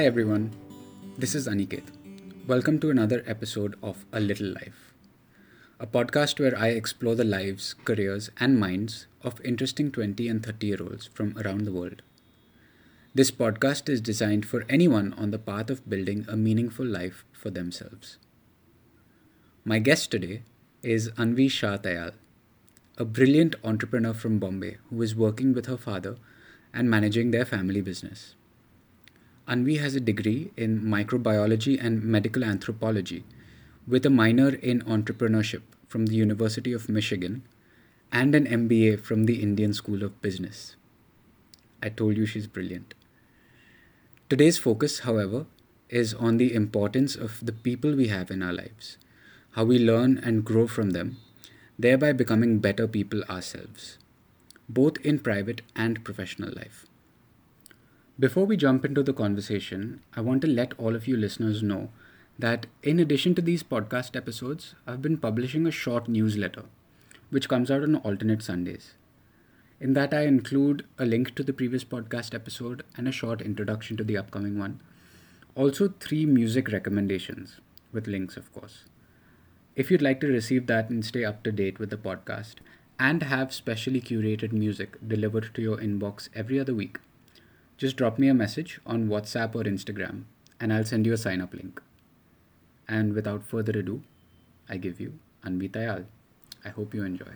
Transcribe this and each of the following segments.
Hi everyone, this is Aniket. Welcome to another episode of A Little Life, a podcast where I explore the lives, careers, and minds of interesting 20 and 30 year olds from around the world. This podcast is designed for anyone on the path of building a meaningful life for themselves. My guest today is Anvi Shah Tayal, a brilliant entrepreneur from Bombay who is working with her father and managing their family business. Anvi has a degree in microbiology and medical anthropology with a minor in entrepreneurship from the University of Michigan and an MBA from the Indian School of Business. I told you she's brilliant. Today's focus, however, is on the importance of the people we have in our lives, how we learn and grow from them, thereby becoming better people ourselves, both in private and professional life. Before we jump into the conversation, I want to let all of you listeners know that in addition to these podcast episodes, I've been publishing a short newsletter which comes out on alternate Sundays. In that, I include a link to the previous podcast episode and a short introduction to the upcoming one. Also, three music recommendations with links, of course. If you'd like to receive that and stay up to date with the podcast and have specially curated music delivered to your inbox every other week, just drop me a message on WhatsApp or Instagram and I'll send you a sign up link. And without further ado, I give you Anvi Tayal. I hope you enjoy.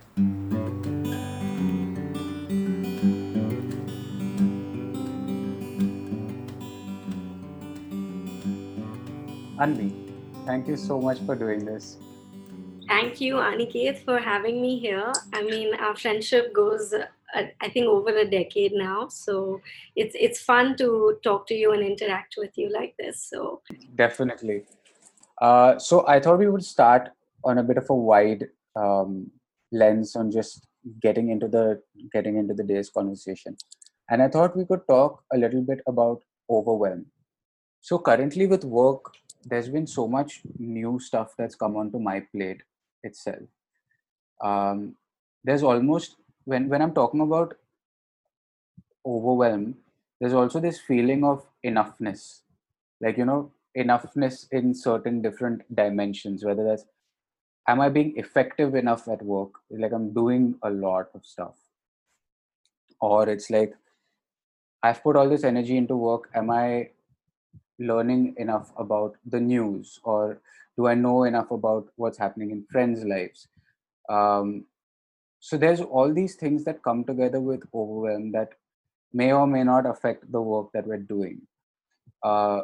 Anvi, thank you so much for doing this. Thank you, Aniket, for having me here. I mean, our friendship goes I think over a decade now. So it's it's fun to talk to you and interact with you like this. So definitely. Uh, so I thought we would start on a bit of a wide um, lens on just getting into the getting into the day's conversation, and I thought we could talk a little bit about overwhelm. So currently with work, there's been so much new stuff that's come onto my plate itself. Um, there's almost when when i'm talking about overwhelm there's also this feeling of enoughness. Like you know enoughness in certain different dimensions whether that's am i being effective enough at work? Like i'm doing a lot of stuff. Or it's like i've put all this energy into work. Am i learning enough about the news? Or do i know enough about what's happening in friends lives? Um, so there's all these things that come together with overwhelm that may or may not affect the work that we're doing. Uh,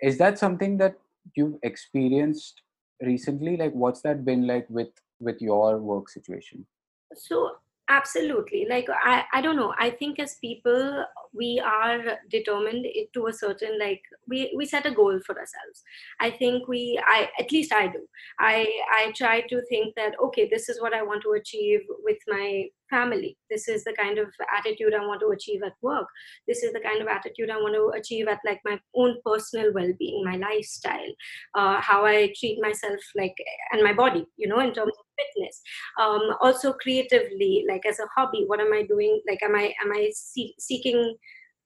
is that something that you've experienced recently? Like what's that been like with with your work situation? So absolutely. Like i i don't know. I think as people we are determined to a certain like we we set a goal for ourselves. I think we i at least i do. I i try to think that okay this is what i want to achieve with my family. This is the kind of attitude i want to achieve at work. This is the kind of attitude i want to achieve at like my own personal well-being my lifestyle uh, how i treat myself like and my body you know in terms of fitness. Um, also creatively like as a hobby what am i doing? Like am i am i see- seeking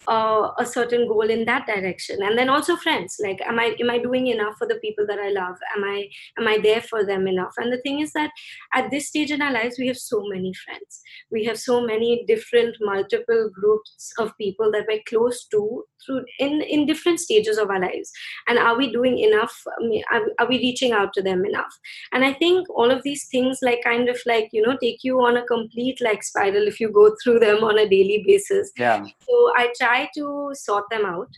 uh, a certain goal in that direction. And then also friends like am i am i doing enough for the people that i love? Am i am i there for them enough? And the thing is that at this stage in our lives we have so many friends. We have so many different multiple groups of people that we're close to through in in different stages of our lives. And are we doing enough? Are, are we reaching out to them enough? And i think all of these things like kind of like you know take you on a complete like spiral if you go through them on a daily basis. Yeah. So i try try to sort them out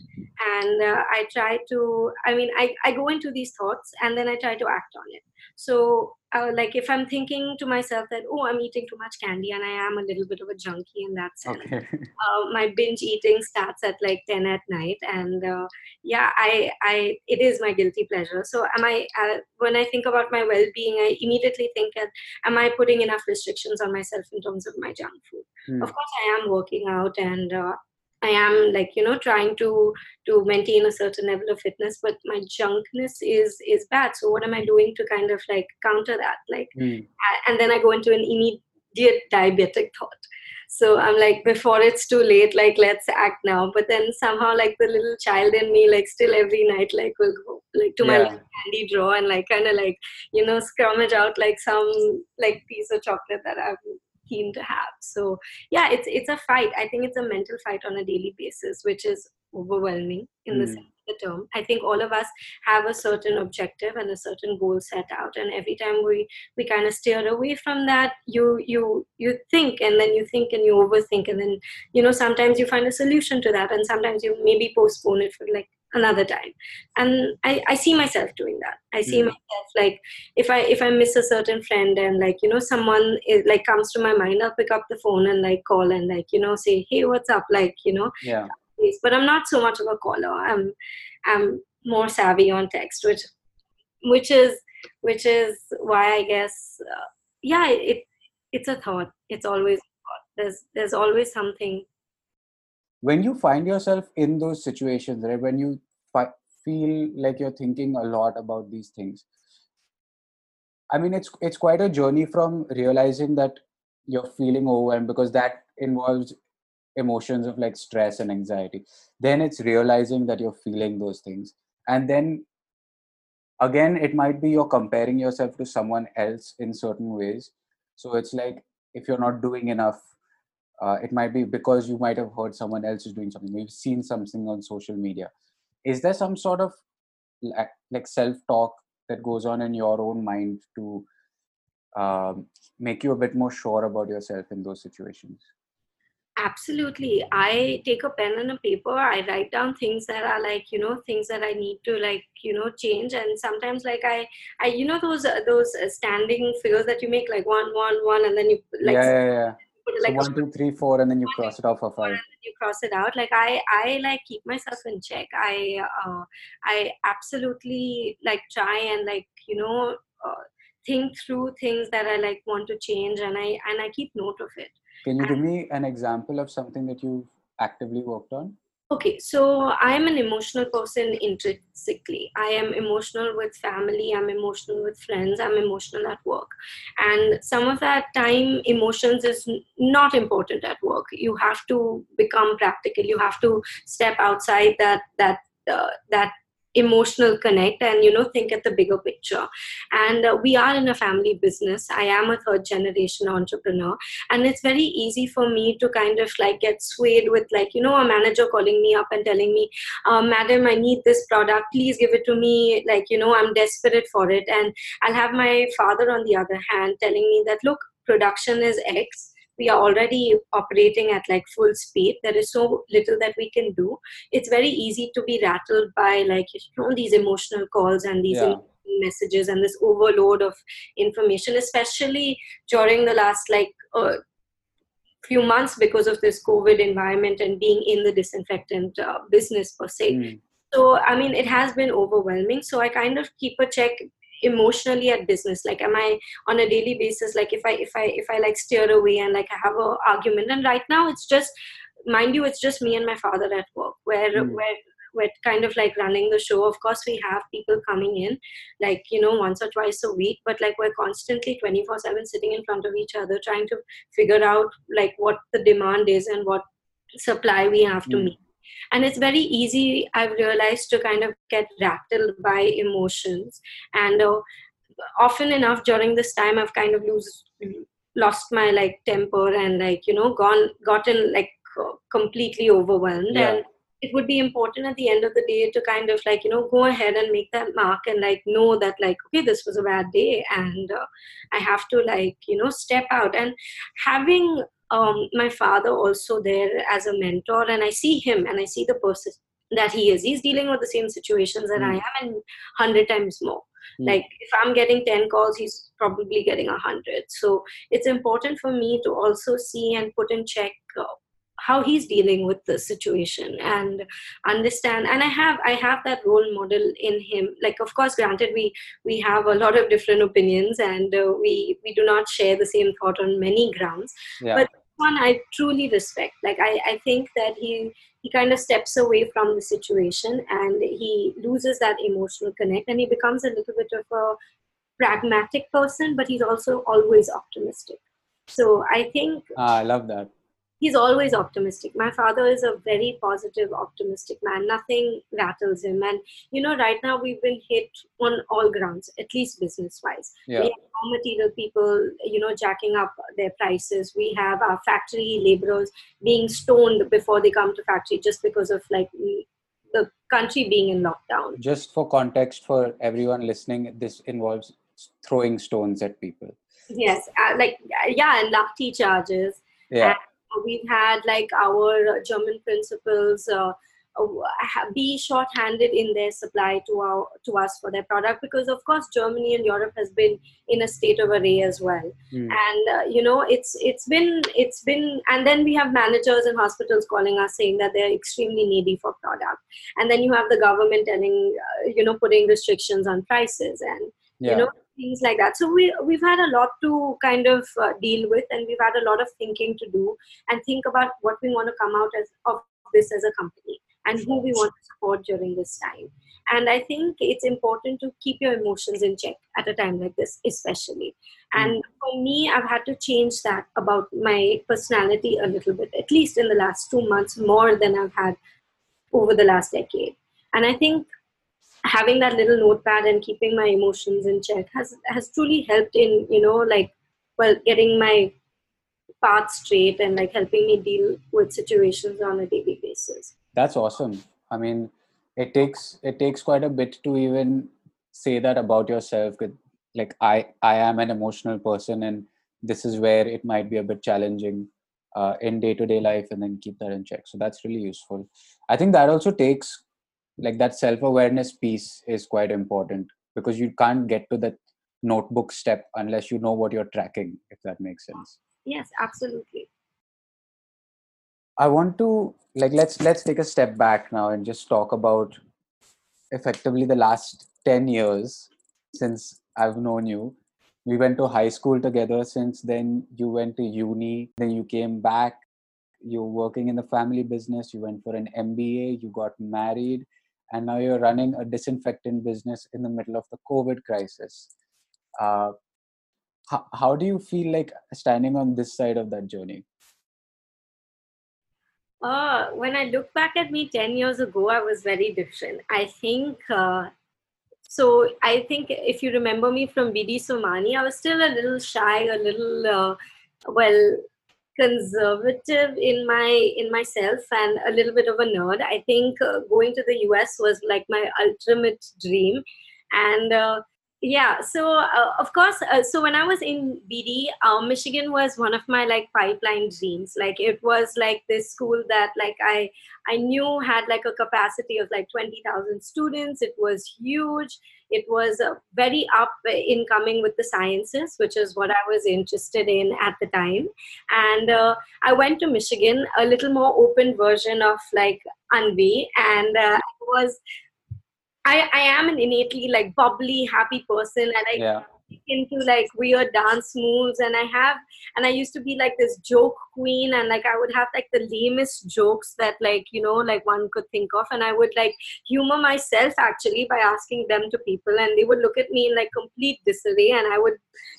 and uh, i try to i mean I, I go into these thoughts and then i try to act on it so uh, like if i'm thinking to myself that oh i'm eating too much candy and i am a little bit of a junkie in that sense okay. uh, my binge eating starts at like 10 at night and uh, yeah i i it is my guilty pleasure so am i uh, when i think about my well-being i immediately think that am i putting enough restrictions on myself in terms of my junk food mm. of course i am working out and uh, I am like you know trying to to maintain a certain level of fitness, but my junkness is is bad. So what am I doing to kind of like counter that? Like, mm. and then I go into an immediate diabetic thought. so i'm like before it's too late like let's act now but then somehow like the little child in me like still every night like will go like to yeah. my candy drawer and like kind of like you know scrummage out like some like piece of chocolate that i'm keen to have. So yeah it's it's a fight. I think it's a mental fight on a daily basis which is overwhelming in mm. the sense the term. I think all of us have a certain objective and a certain goal set out and every time we we kind of steer away from that you you you think and then you think and you overthink and then you know sometimes you find a solution to that and sometimes you maybe postpone it for like another time. And i i see myself doing that. I see mm. myself like if i if i miss a certain friend and like you know someone is like comes to my mind i'll pick up the phone and like call and like you know say hey what's up? Like you know. Yeah. But i'm not so much of a caller. I'm i'm more savvy on text which which is which is why i guess uh, yeah it it's a thought. It's always there's there's always something when you find yourself in those situations right when you fi- feel like you're thinking a lot about these things i mean it's it's quite a journey from realizing that you're feeling overwhelmed because that involves emotions of like stress and anxiety. Then it's realizing that you're feeling those things. And then again it might be you're comparing yourself to someone else in certain ways. So it's like if you're not doing enough uh, it might be because you might have heard someone else is doing something. You've seen something on social media. Is there some sort of like, like self-talk that goes on in your own mind to um, make you a bit more sure about yourself in those situations? Absolutely. I take a pen and a paper. I write down things that are like you know things that i need to like you know change. And sometimes like i i you know those uh, those standing figures that you make like one one one and then you like yeah yeah, yeah. Like so one, two, three, four, and then you cross it off for five. you cross it out. Like I, I like keep myself in check. I, uh, I absolutely like try and like you know uh, think through things that I like want to change, and I and I keep note of it. Can you give me an example of something that you've actively worked on? Okay, so I'm an emotional person intrinsically. I am emotional with family, I'm emotional with friends, I'm emotional at work. And some of that time, emotions is not important at work. You have to become practical. You have to step outside that that uh, that emotional connect and you know think at the bigger picture. And uh, we are in a family business. I am a third generation entrepreneur. And it's very easy for me to kind of like get swayed with like you know a manager calling me up and telling me uh, madam i need this product. Please give it to me. Like you know i'm desperate for it. And i'll have my father on the other hand telling me that look production is x we are already operating at like full speed there is so little that we can do it's very easy to be rattled by like you know these emotional calls and these yeah. messages and this overload of information especially during the last like uh, few months because of this covid environment and being in the disinfectant uh, business per se mm. so i mean it has been overwhelming so i kind of keep a check emotionally at business like am i on a daily basis like if i if i if i like steer away and like i have a argument and right now it's just mind you it's just me and my father at work where mm. where we're kind of like running the show of course we have people coming in like you know once or twice a week but like we're constantly 24 7 sitting in front of each other trying to figure out like what the demand is and what supply we have to mm. meet and it's very easy i've realized to kind of get rattled by emotions. And uh, often enough during this time i've kind of lose lost my like temper and like you know gone gotten like completely overwhelmed. Yeah. and it would be important at the end of the day to kind of like you know go ahead and make that mark and like know that like okay this was a bad day and uh, i have to like you know step out. And having um, my father also there as a mentor and i see him and i see the person that he is he's dealing with the same situations that mm. i am and 100 times more mm. like if i'm getting 10 calls he's probably getting 100 so it's important for me to also see and put in check uh, how he's dealing with the situation and understand and i have i have that role model in him like of course granted we we have a lot of different opinions and uh, we we do not share the same thought on many grounds yeah. but one I truly respect. Like I, I think that he he kind of steps away from the situation and he loses that emotional connect and he becomes a little bit of a pragmatic person, but he's also always optimistic. So I think ah, I love that. He's always optimistic. My father is a very positive, optimistic man. Nothing rattles him. And you know, right now we've been hit on all grounds, at least business wise. Yeah. We have raw material people, you know, jacking up their prices. We have our factory laborers being stoned before they come to factory just because of like the country being in lockdown. Just for context for everyone listening, this involves throwing stones at people. Yes, uh, like yeah, and lathi charges. Yeah. And we've had like our German principals uh, uh, be short-handed in their supply to our to us for their product because of course Germany and Europe has been in a state of array as well Mm. and uh, you know it's it's been it's been and then we have managers and hospitals calling us saying that they're extremely needy for product and then you have the government telling uh, you know putting restrictions on prices and Yeah. you know things like that. So we we've had a lot to kind of uh, deal with and we've had a lot of thinking to do and think about what we want to come out as of this as a company and who we want to support during this time. And i think it's important to keep your emotions in check at a time like this especially. And for me i've had to change that about my personality a little bit at least in the last two months more than i've had over the last decade. And i think having that little notepad and keeping my emotions in check has has truly helped in you know like well getting my path straight and like helping me deal with situations on a daily basis That's awesome. I mean, it takes it takes quite a bit to even say that about yourself. Like I I am an emotional person, and this is where it might be a bit challenging uh, in day to day life, and then keep that in check. So that's really useful. I think that also takes like that self awareness piece is quite important because you can't get to that notebook step unless you know what you're tracking. If that makes sense. yes absolutely I want to like let's let's take a step back now and just talk about effectively the last 10 years since I've known you. We went to high school together since then you went to uni, then you came back, you're working in the family business, you went for an MBA, you got married, and now you're running a disinfectant business in the middle of the COVID crisis. Uh, how, how do you feel like standing on this side of that journey? Uh, when I look back at me 10 years ago, I was very different. I think, uh, so I think if you remember me from BD Somani, I was still a little shy, a little, uh, well, conservative in my in myself and a little bit of a nerd i think uh, going to the us was like my ultimate dream. And uh, yeah so uh, of course uh, so when i was in bd uh, michigan was one of my like pipeline dreams. Like it was like this school that like i i knew had like a capacity of like 20000 students. It was huge it was very up in coming with the sciences which is what i was interested in at the time and uh, i went to michigan a little more open version of like anvi and uh, was I, I am an innately like bubbly, happy person, and I Yeah. Into like weird dance moves. And I have, and I used to be like this joke queen, and like I would have like the lamest jokes that like you know like one could think of, and I would like humor myself actually by asking them to people, and they would look at me in like complete disarray, and I would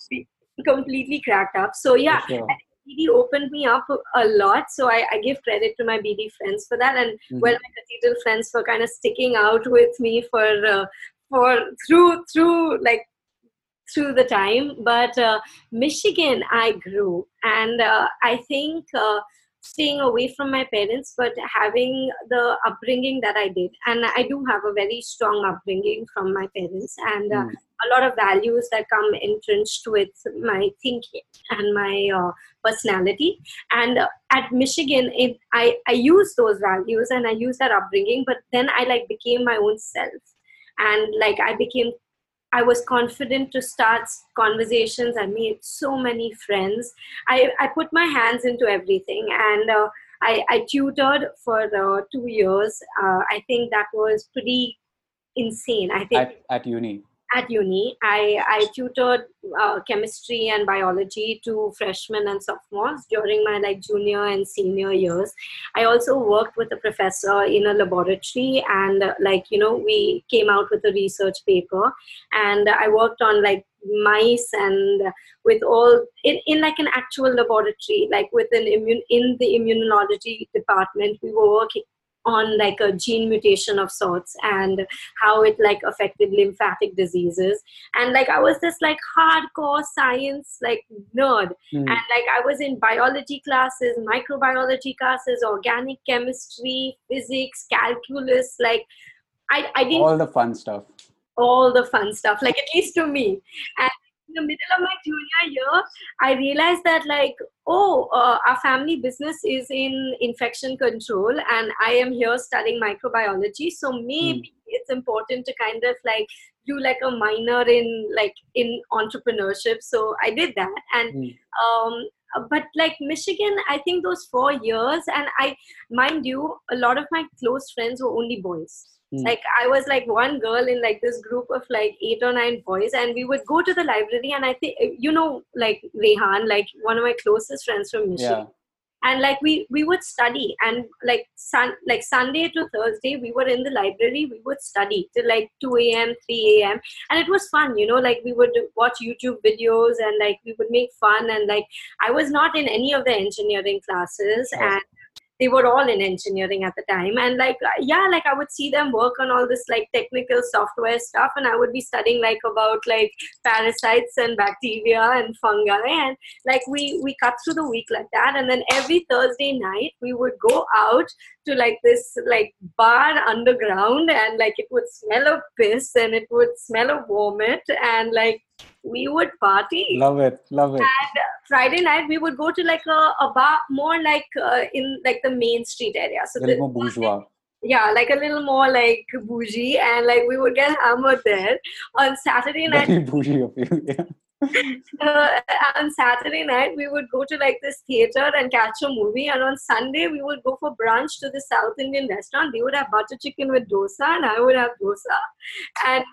be completely cracked up. So yeah, sure. BD opened me up a lot. So I, I give credit to my BD friends for that, and Mhm. well, my cathedral friends for kind of sticking out with me for uh, for through through like through the time. But uh, Michigan, I grew, and uh, I think. Uh, staying away from my parents but having the upbringing that i did and i do have a very strong upbringing from my parents and uh, Mm. a lot of values that come entrenched with my thinking and my uh, personality and uh, at michigan it, I, I use those values and i use that upbringing but then i like became my own self and like i became i was confident to start conversations. I made so many friends. I, I put my hands into everything and uh, I, I tutored for uh, two years. Uh, i think that was pretty insane i think. At, at uni. At uni i i tutored uh, chemistry and biology to freshmen and sophomores during my like junior and senior years. I also worked with a professor in a laboratory and like you know we came out with a research paper and i worked on like mice and with all in, in like an actual laboratory like with an immune in the immunology department we were working on like a gene mutation of sorts and how it like affected lymphatic diseases and like i was this like hardcore science like nerd mm. and like i was in biology classes microbiology classes organic chemistry physics calculus like i i didn't all the fun stuff all the fun stuff, like at least to me. And in the middle of my junior year, I realized that like, oh, uh, our family business is in infection control, and I am here studying microbiology. So maybe mm. it's important to kind of like do like a minor in like in entrepreneurship. So I did that, and mm. um, but like michigan i think those four years and i mind you a lot of my close friends were only boys Mm. Like I was like one girl in like this group of like eight or nine boys, and we would go to the library. And I think you know, like Rehan, like one of my closest friends from Michigan. Yeah. And like we we would study, and like sun like Sunday to Thursday, we were in the library. We would study till like two a.m., three a.m., and it was fun. You know, like we would watch YouTube videos, and like we would make fun. And like I was not in any of the engineering classes, and they were all in engineering at the time. And like yeah like i would see them work on all this like technical software stuff and i would be studying like about like parasites and bacteria and fungi and like we we cut through the week like that. And then every thursday night we would go out to like this like bar underground and like it would smell of piss and it would smell of vomit and like we would party. Love it, love it. And Friday night we would go to like a, a bar more like uh, in like the main street area. So a little more bourgeois. Yeah, like a little more like bougie, and like we would get hammered there on Saturday night. Very bougie of you, yeah. uh, on Saturday night, we would go to like this theater and catch a movie. And on Sunday, we would go for brunch to the South Indian restaurant. They would have butter chicken with dosa, and I would have dosa. And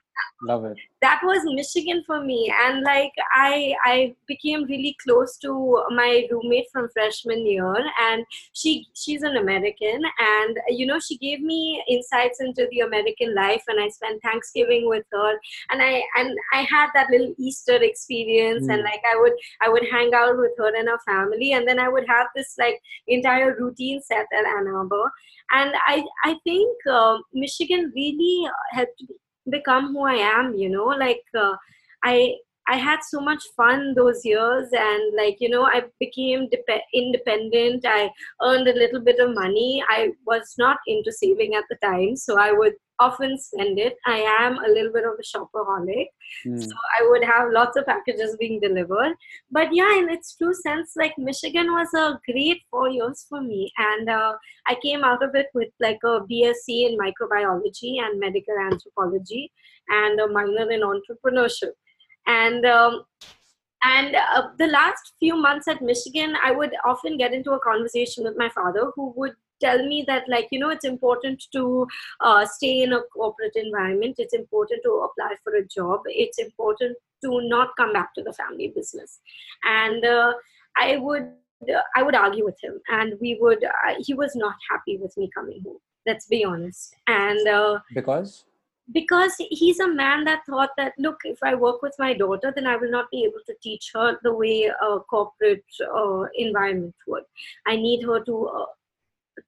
love it that was michigan for me and like i i became really close to my roommate from freshman year and she she's an american and you know she gave me insights into the american life and i spent thanksgiving with her and i and i had that little easter experience mm. and like i would i would hang out with her and her family and then i would have this like entire routine set at ann arbor and i i think uh, michigan really helped become who I am, you know, like uh, I I had so much fun those years and like you know I became dep- independent. I earned a little bit of money. I was not into saving at the time so I would often spend it. I am a little bit of a shopaholic mm. so I would have lots of packages being delivered. But yeah in its true sense like Michigan was a great four years for me and uh, I came out of it with like a BSc in microbiology and medical anthropology and a minor in entrepreneurship. And um, and uh, the last few months at michigan i would often get into a conversation with my father who would tell me that like you know it's important to uh, stay in a corporate environment. It's important to apply for a job. It's important to not come back to the family business. And uh, i would i would argue with him. And we would uh, he was not happy with me coming home. Let's be honest. And uh, because? because he's a man that thought that look if i work with my daughter then i will not be able to teach her the way a corporate uh, environment would. I need her to uh,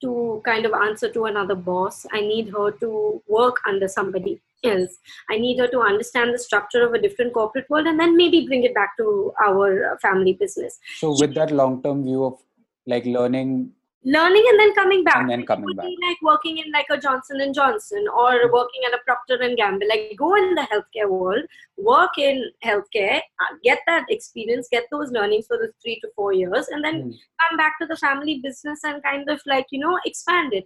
to kind of answer to another boss. I need her to work under somebody else. I need her to understand the structure of a different corporate world and then maybe bring it back to our family business. So with that long term view of like learning learning and then coming back and then coming back like working in like a johnson and johnson or mm-hmm. working at a procter and gamble like go in the healthcare world work in healthcare uh, get that experience get those learnings for the three to four years and then mm. come back to the family business and kind of like you know expand it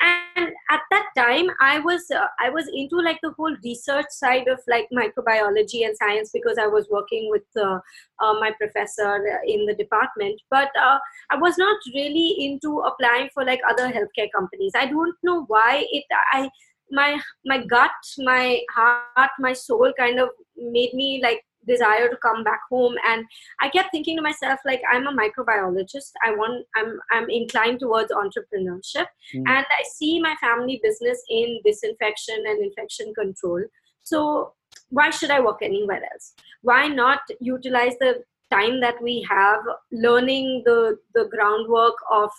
and at that time i was uh, i was into like the whole research side of like microbiology and science because i was working with uh, uh, my professor in the department. But uh, i was not really into applying for like other healthcare companies. I don't know why it i my my gut my heart my soul kind of made me like desire to come back home. And i kept thinking to myself like i'm a microbiologist. I want i'm i'm inclined towards entrepreneurship. Mm. and i see my family business in disinfection and infection control. So why should i work anywhere else? Why not utilize the time that we have learning the the groundwork of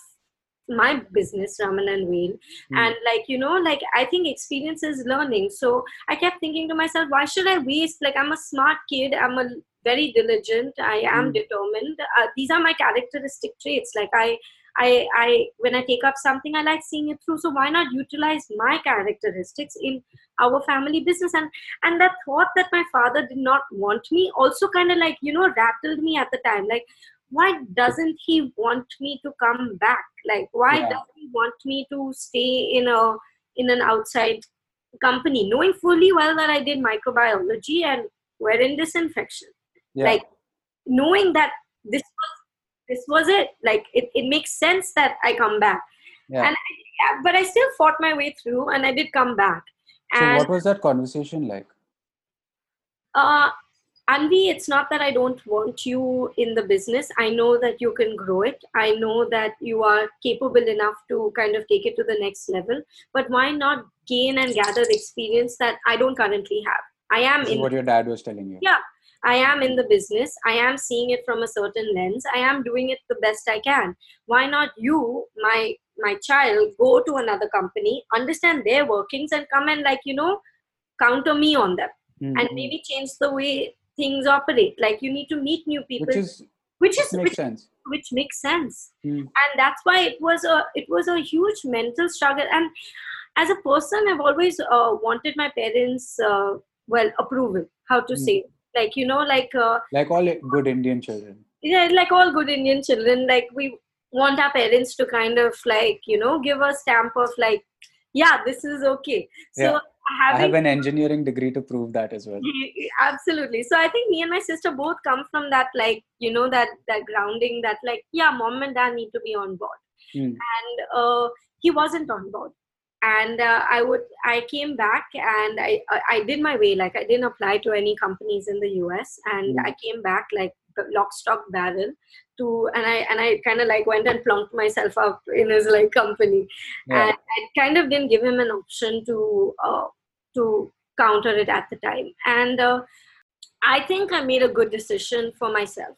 my business raman and whale mm. and like you know like i think experience is learning so i kept thinking to myself why should i waste like i'm a smart kid i'm a very diligent i am mm. determined uh, these are my characteristic traits like i I, I when I take up something, I like seeing it through. So why not utilize my characteristics in our family business? And and that thought that my father did not want me also kind of like you know rattled me at the time. Like why doesn't he want me to come back like why yeah. does he want me to stay in a in an outside company knowing fully well that i did microbiology and we're in disinfection yeah. like knowing that this was this was it like it, it makes sense that i come back yeah. and I, yeah, but i still fought my way through and i did come back so and, what was that conversation like uh Anvi, it's not that I don't want you in the business. I know that you can grow it. I know that you are capable enough to kind of take it to the next level. But why not gain and gather the experience that I don't currently have? I am in what your dad was telling you. Yeah, I am in the business. I am seeing it from a certain lens. I am doing it the best I can. Why not you, my my child, go to another company, understand their workings, and come and like you know counter me on them, mm-hmm. and maybe change the way things operate. Like you need to meet new people. Which is which is makes which, sense. which makes sense. Mm. and that's why it was a it was a huge mental struggle. And as a person i've always uh, wanted my parents uh, well approval how to mm. say. Like you know like uh, like all good indian children. Yeah like all good indian children like we want our parents to kind of like you know give a stamp of like yeah this is okay. So yeah having, I have an engineering degree to prove that as well. Absolutely. So I think me and my sister both come from that, like you know, that that grounding, that like, yeah, mom and dad need to be on board, mm. and uh, he wasn't on board. And uh, I would, I came back and I, I did my way. Like I didn't apply to any companies in the US, and mm. I came back like lock, stock, barrel to and i and i kind of like went and plunked myself up in his like company yeah. and i kind of didn't give him an option to uh, to counter it at the time. And uh, I think I made a good decision for myself.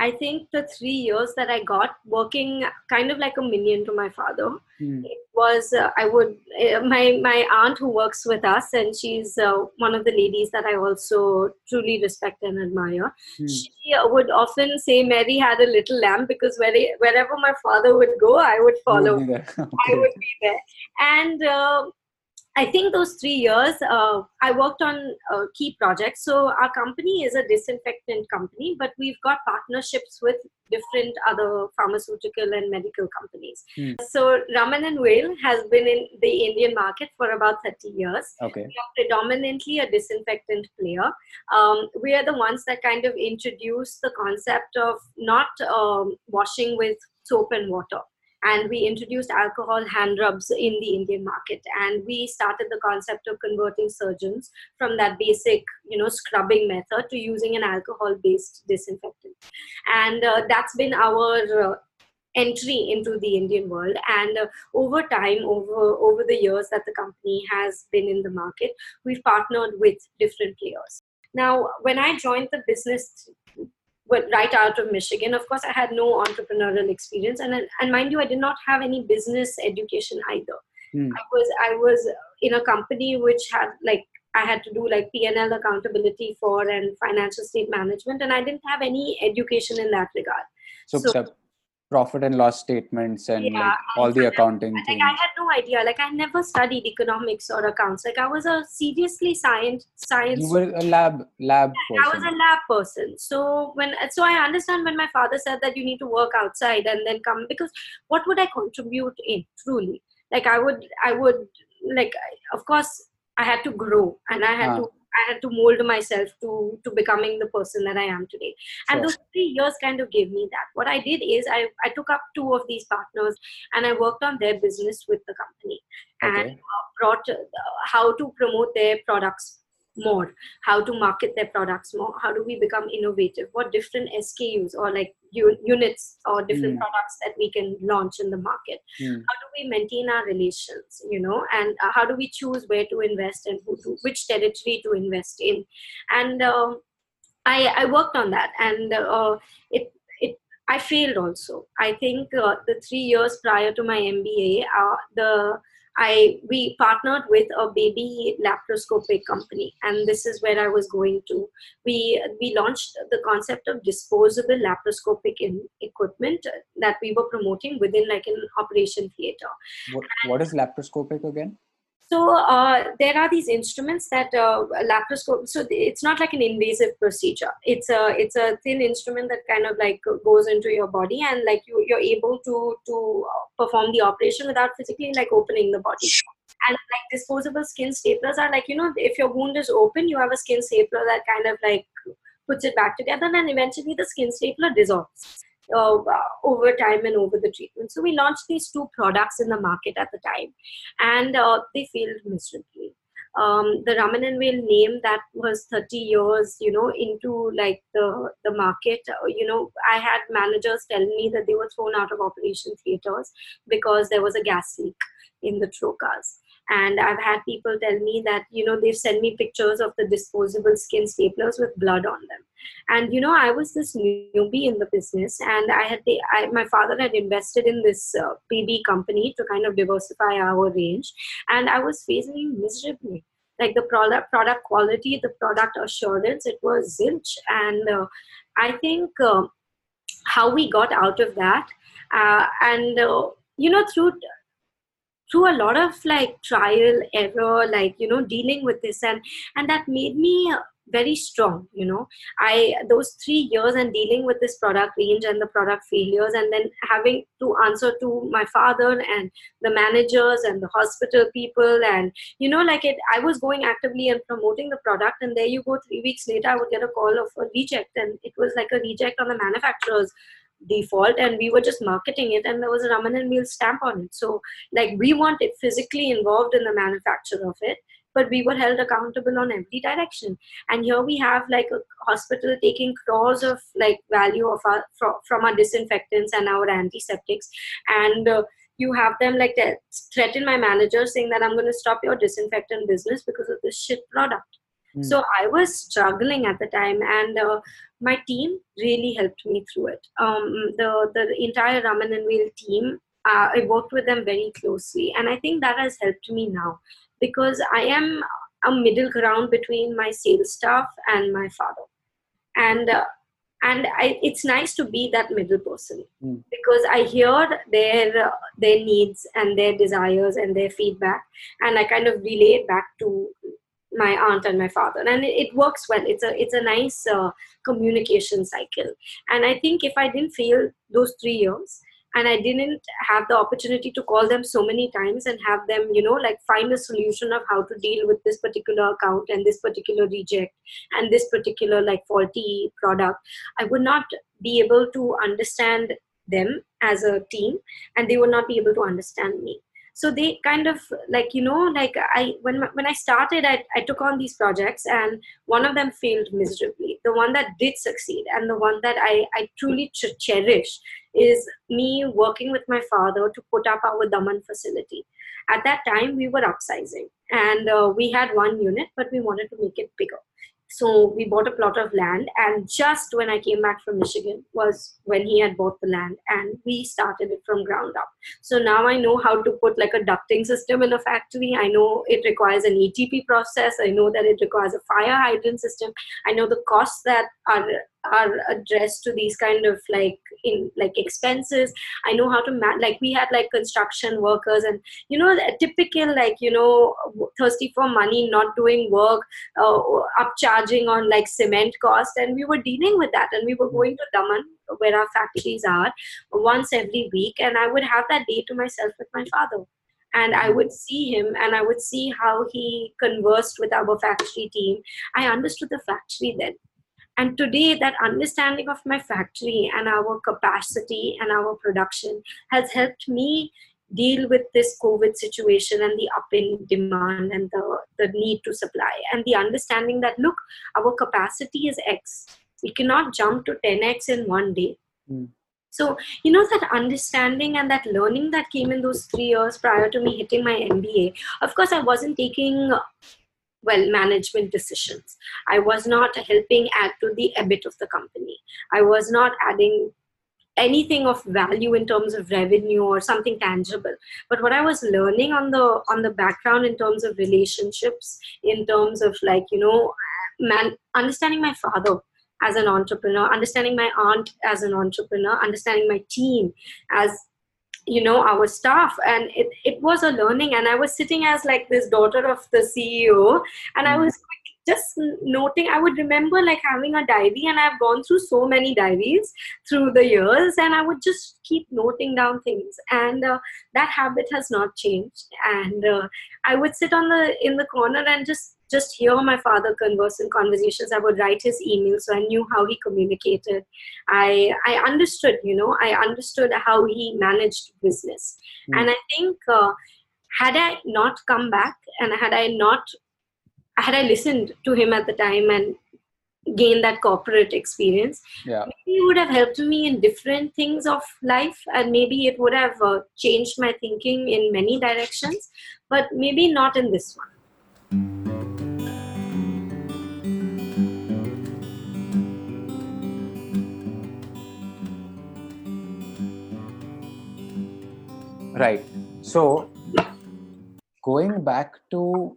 I think the three years that I got working kind of like a minion to my father, mm. it was uh, I would uh, my my aunt who works with us and she's uh, one of the ladies that I also truly respect and admire. Mm. She uh, would often say Mary had a little lamb because where, wherever my father would go, I would follow. okay. I would be there, and uh, I think those three years, uh, I worked on uh, key projects. So our company is a disinfectant company, but we've got partnerships with different other pharmaceutical and medical companies. Hmm. So Raman and Weil has been in the Indian market for about 30 years. Okay. We are predominantly a disinfectant player. Um, we are the ones that kind of introduced the concept of not um, washing with soap and water and we introduced alcohol hand rubs in the indian market. And we started the concept of converting surgeons from that basic you know scrubbing method to using an alcohol based disinfectant. And uh, that's been our uh, entry into the indian world. And uh, over time over over the years that the company has been in the market we've partnered with different players. Now when i joined the business right out of Michigan. Of course, I had no entrepreneurial experience, and and mind you, I did not have any business education either. Mm. I was I was in a company which had like I had to do like P and L accountability for and financial state management, and I didn't have any education in that regard. So, so profit and loss statements and yeah, like all the accounting like, things. I had no idea. Like I never studied economics or accounts. Like I was a seriously science science. You were a lab lab yeah, I was a lab person. So when so I understand when my father said that you need to work outside and then come because what would I contribute in truly? Like I would I would like of course I had to grow and I had to I had to mold myself to to becoming the person that I am today. And sure. those three years kind of gave me that. What I did is I, I took up two of these partners and I worked on their business with the company okay. and uh, brought uh, how to promote their products more how to market their products more how do we become innovative what different skus or like units or different mm. products that we can launch in the market mm. how do we maintain our relations you know and uh, how do we choose where to invest and who to, which territory to invest in and uh, I, I worked on that and uh, it it I failed also. I think uh, the three years prior to my MBA, uh, the I we partnered with a baby laparoscopic company, and this is where I was going to. We we launched the concept of disposable laparoscopic in, equipment that we were promoting within like an operation theater. What, what is laparoscopic again? So uh, there are these instruments that uh, laparoscope. So it's not like an invasive procedure. It's a it's a thin instrument that kind of like goes into your body and like you you're able to to perform the operation without physically like opening the body. And like disposable skin staplers are like you know if your wound is open, you have a skin stapler that kind of like puts it back together, and eventually the skin stapler dissolves uh, over time and over the treatment. So we launched these two products in the market at the time, and uh, they failed miserably. Um, the Raman and Weil name that was 30 years, you know, into like the the market. Uh, you know, I had managers tell me that they were thrown out of operation theaters because there was a gas leak in the trocars and i've had people tell me that you know they've sent me pictures of the disposable skin staplers with blood on them. And you know i was this newbie in the business and i had I, my father had invested in this uh, pb company to kind of diversify our range. And i was facing miserably. Like the product product quality the product assurance it was zilch. And uh, i think uh, how we got out of that uh, and uh, you know through through a lot of like trial error like you know dealing with this and and that made me very strong you know. I those three years and dealing with this product range and the product failures and then having to answer to my father and the managers and the hospital people and you know like it i was going actively and promoting the product and there you go three weeks later i would get a call of a reject and it was like a reject on the manufacturer's default and we were just marketing it and there was a Raman and Weil stamp on it. So like we weren't physically involved in the manufacture of it, but we were held accountable on every direction. And here we have like a hospital taking crores of like value of our from, from our disinfectants and our antiseptics and uh, you have them like threaten my manager saying that I'm going to stop your disinfectant business because of this shit product. Mm. So I was struggling at the time, and uh, my team really helped me through it. Um, the the entire Raman and Weil team, uh, I worked with them very closely, and I think that has helped me now because I am a middle ground between my sales staff and my father, and. Uh, and I, it's nice to be that middle person mm. because I hear their uh, their needs and their desires and their feedback, and I kind of relay it back to my aunt and my father. And it, works well. It's a it's a nice uh, communication cycle. And i think if i didn't fail those 3 years and i didn't have the opportunity to call them so many times and have them you know like find a solution of how to deal with this particular account and this particular reject and this particular like faulty product i would not be able to understand them as a team and they would not be able to understand me so they kind of like you know like i when when i started I, I took on these projects and one of them failed miserably. The one that did succeed and the one that i i truly ch- cherish is me working with my father to put up our daman facility. At that time we were upsizing and uh, we had one unit but we wanted to make it bigger so we bought a plot of land and just when i came back from michigan was when he had bought the land and we started it from ground up. So now i know how to put like a ducting system in a factory. I know it requires an etp process. I know that it requires a fire hydrant system. I know the costs that are are addressed to these kind of like in like expenses i know how to ma- like we had like construction workers and you know typical like you know thirsty for money not doing work uh, upcharging on like cement cost and we were dealing with that and we were going to daman where our factories are once every week and i would have that day to myself with my father and I would see him and I would see how he conversed with our factory team. I understood the factory then. And today, that understanding of my factory and our capacity and our production has helped me deal with this COVID situation and the up in demand and the, the need to supply and the understanding that look, our capacity is X. We cannot jump to 10x in one day. Mm. So, you know, that understanding and that learning that came in those three years prior to me hitting my MBA, of course, I wasn't taking well management decisions. I was not helping add to the EBIT of the company. I was not adding anything of value in terms of revenue or something tangible. But what i was learning on the on the background in terms of relationships in terms of like you know man understanding my father as an entrepreneur understanding my aunt as an entrepreneur understanding my team as you know our staff. And it, it was a learning. And i was sitting as like this daughter of the ceo and i mm. was just noting i would remember like having a diary. And i've gone through so many diaries through the years. And i would just keep noting down things. And uh, that habit has not changed. And uh, i would sit on the in the corner and just just hear my father converse in conversations. I would write his emails, so I knew how he communicated. I I understood, you know, I understood how he managed business, mm. and I think uh, had I not come back and had I not had I listened to him at the time and gained that corporate experience yeah. maybe it would have helped me in different things of life and maybe it would have uh, changed my thinking in many directions but maybe not in this one Right. So going back to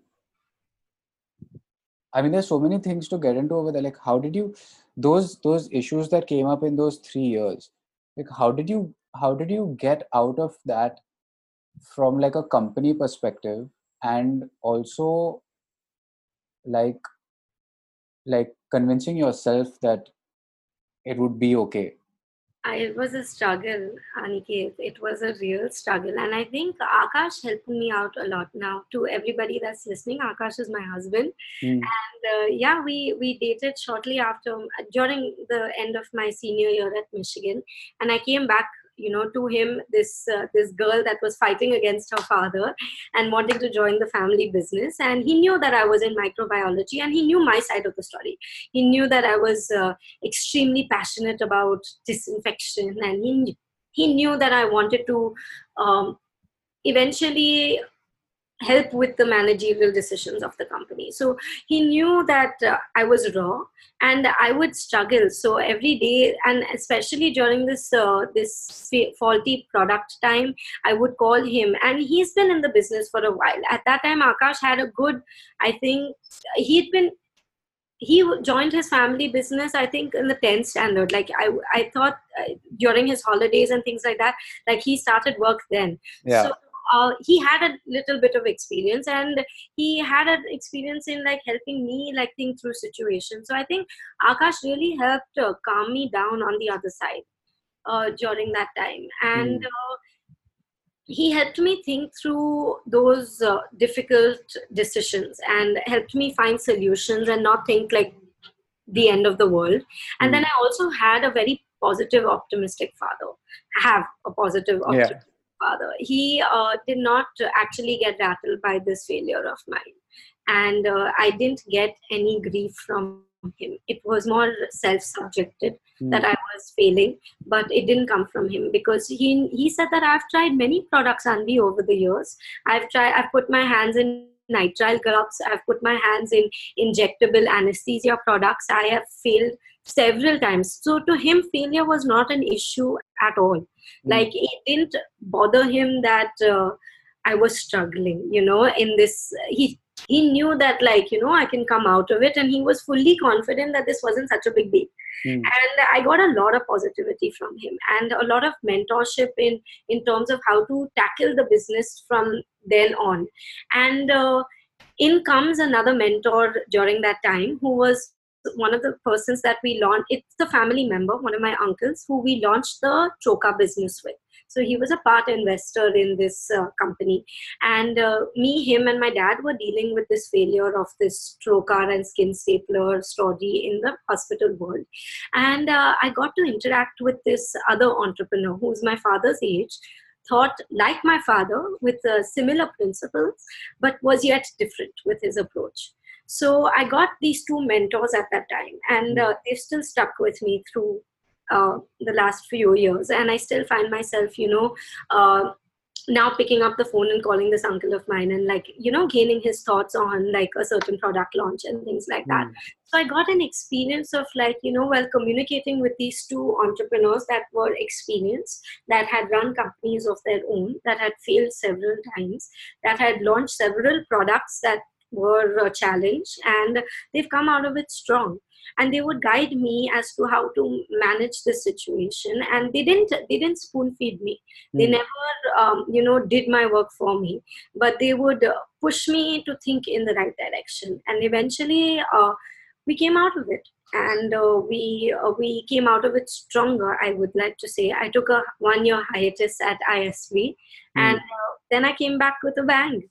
I mean there's so many things to get into over there. Like how did you those those issues that came up in those three years, like how did you how did you get out of that from like a company perspective and also like like convincing yourself that it would be okay I, it was a struggle, Aniket. It was a real struggle. And I think Akash helped me out a lot now. To everybody that's listening, Akash is my husband. Mm. And uh, yeah, we, we dated shortly after, during the end of my senior year at Michigan. And I came back you know to him this uh, this girl that was fighting against her father and wanting to join the family business. And he knew that i was in microbiology and he knew my side of the story. He knew that i was uh, extremely passionate about disinfection and he he knew that i wanted to um, eventually help with the managerial decisions of the company. So he knew that uh, i was raw and i would struggle. So every day and especially during this uh, this faulty product time i would call him. And he's been in the business for a while. At that time akash had a good i think he'd been he joined his family business i think in the 10th standard. Like i i thought uh, during his holidays and things like that like he started work then. Yeah. so uh, he had a little bit of experience and he had an experience in like helping me like think through situations. So i think akash really helped uh, calm me down on the other side uh, during that time. And mm. he helped me think through those uh, difficult decisions and helped me find solutions and not think like the end of the world. And mm. then i also had a very positive optimistic father. Have a positive optimistic yeah father. He uh, did not actually get rattled by this failure of mine. And uh, I didn't get any grief from him. It was more self subjected mm. that I was failing, but it didn't come from him because he, he said that I've tried many products, Anvi, over the years. I've tried, I've put my hands in nitrile gloves, I've put my hands in injectable anesthesia products. I have failed several times. So to him, failure was not an issue at all. Mm. Like it didn't bother him that uh, I was struggling, you know, in this. He he knew that like you know I can come out of it, and he was fully confident that this wasn't such a big deal. Mm. And I got a lot of positivity from him, and a lot of mentorship in in terms of how to tackle the business from then on. And uh, in comes another mentor during that time who was one of the persons that we launched it's the family member one of my uncles who we launched the trocar business with. So he was a part investor in this uh, company. And uh, me him and my dad were dealing with this failure of this trocar and skin stapler story in the hospital world. And uh, i got to interact with this other entrepreneur who's my father's age thought like my father with uh, similar principles, but was yet different with his approach. So I got these two mentors at that time, and uh, they've still stuck with me through uh, the last few years. And I still find myself, you know, uh, now picking up the phone and calling this uncle of mine and like you know gaining his thoughts on like a certain product launch and things like that mm. so i got an experience of like you know while communicating with these two entrepreneurs that were experienced that had run companies of their own that had failed several times that had launched several products that were a challenge and they've come out of it strong and they would guide me as to how to manage the situation and they didn't they didn't spoon feed me mm. they hmm. never um, you know did my work for me but they would uh, push me to think in the right direction and eventually uh, we came out of it and uh, we uh, we came out of it stronger i would like to say i took a one year hiatus at isb mm. and uh, then i came back with a bang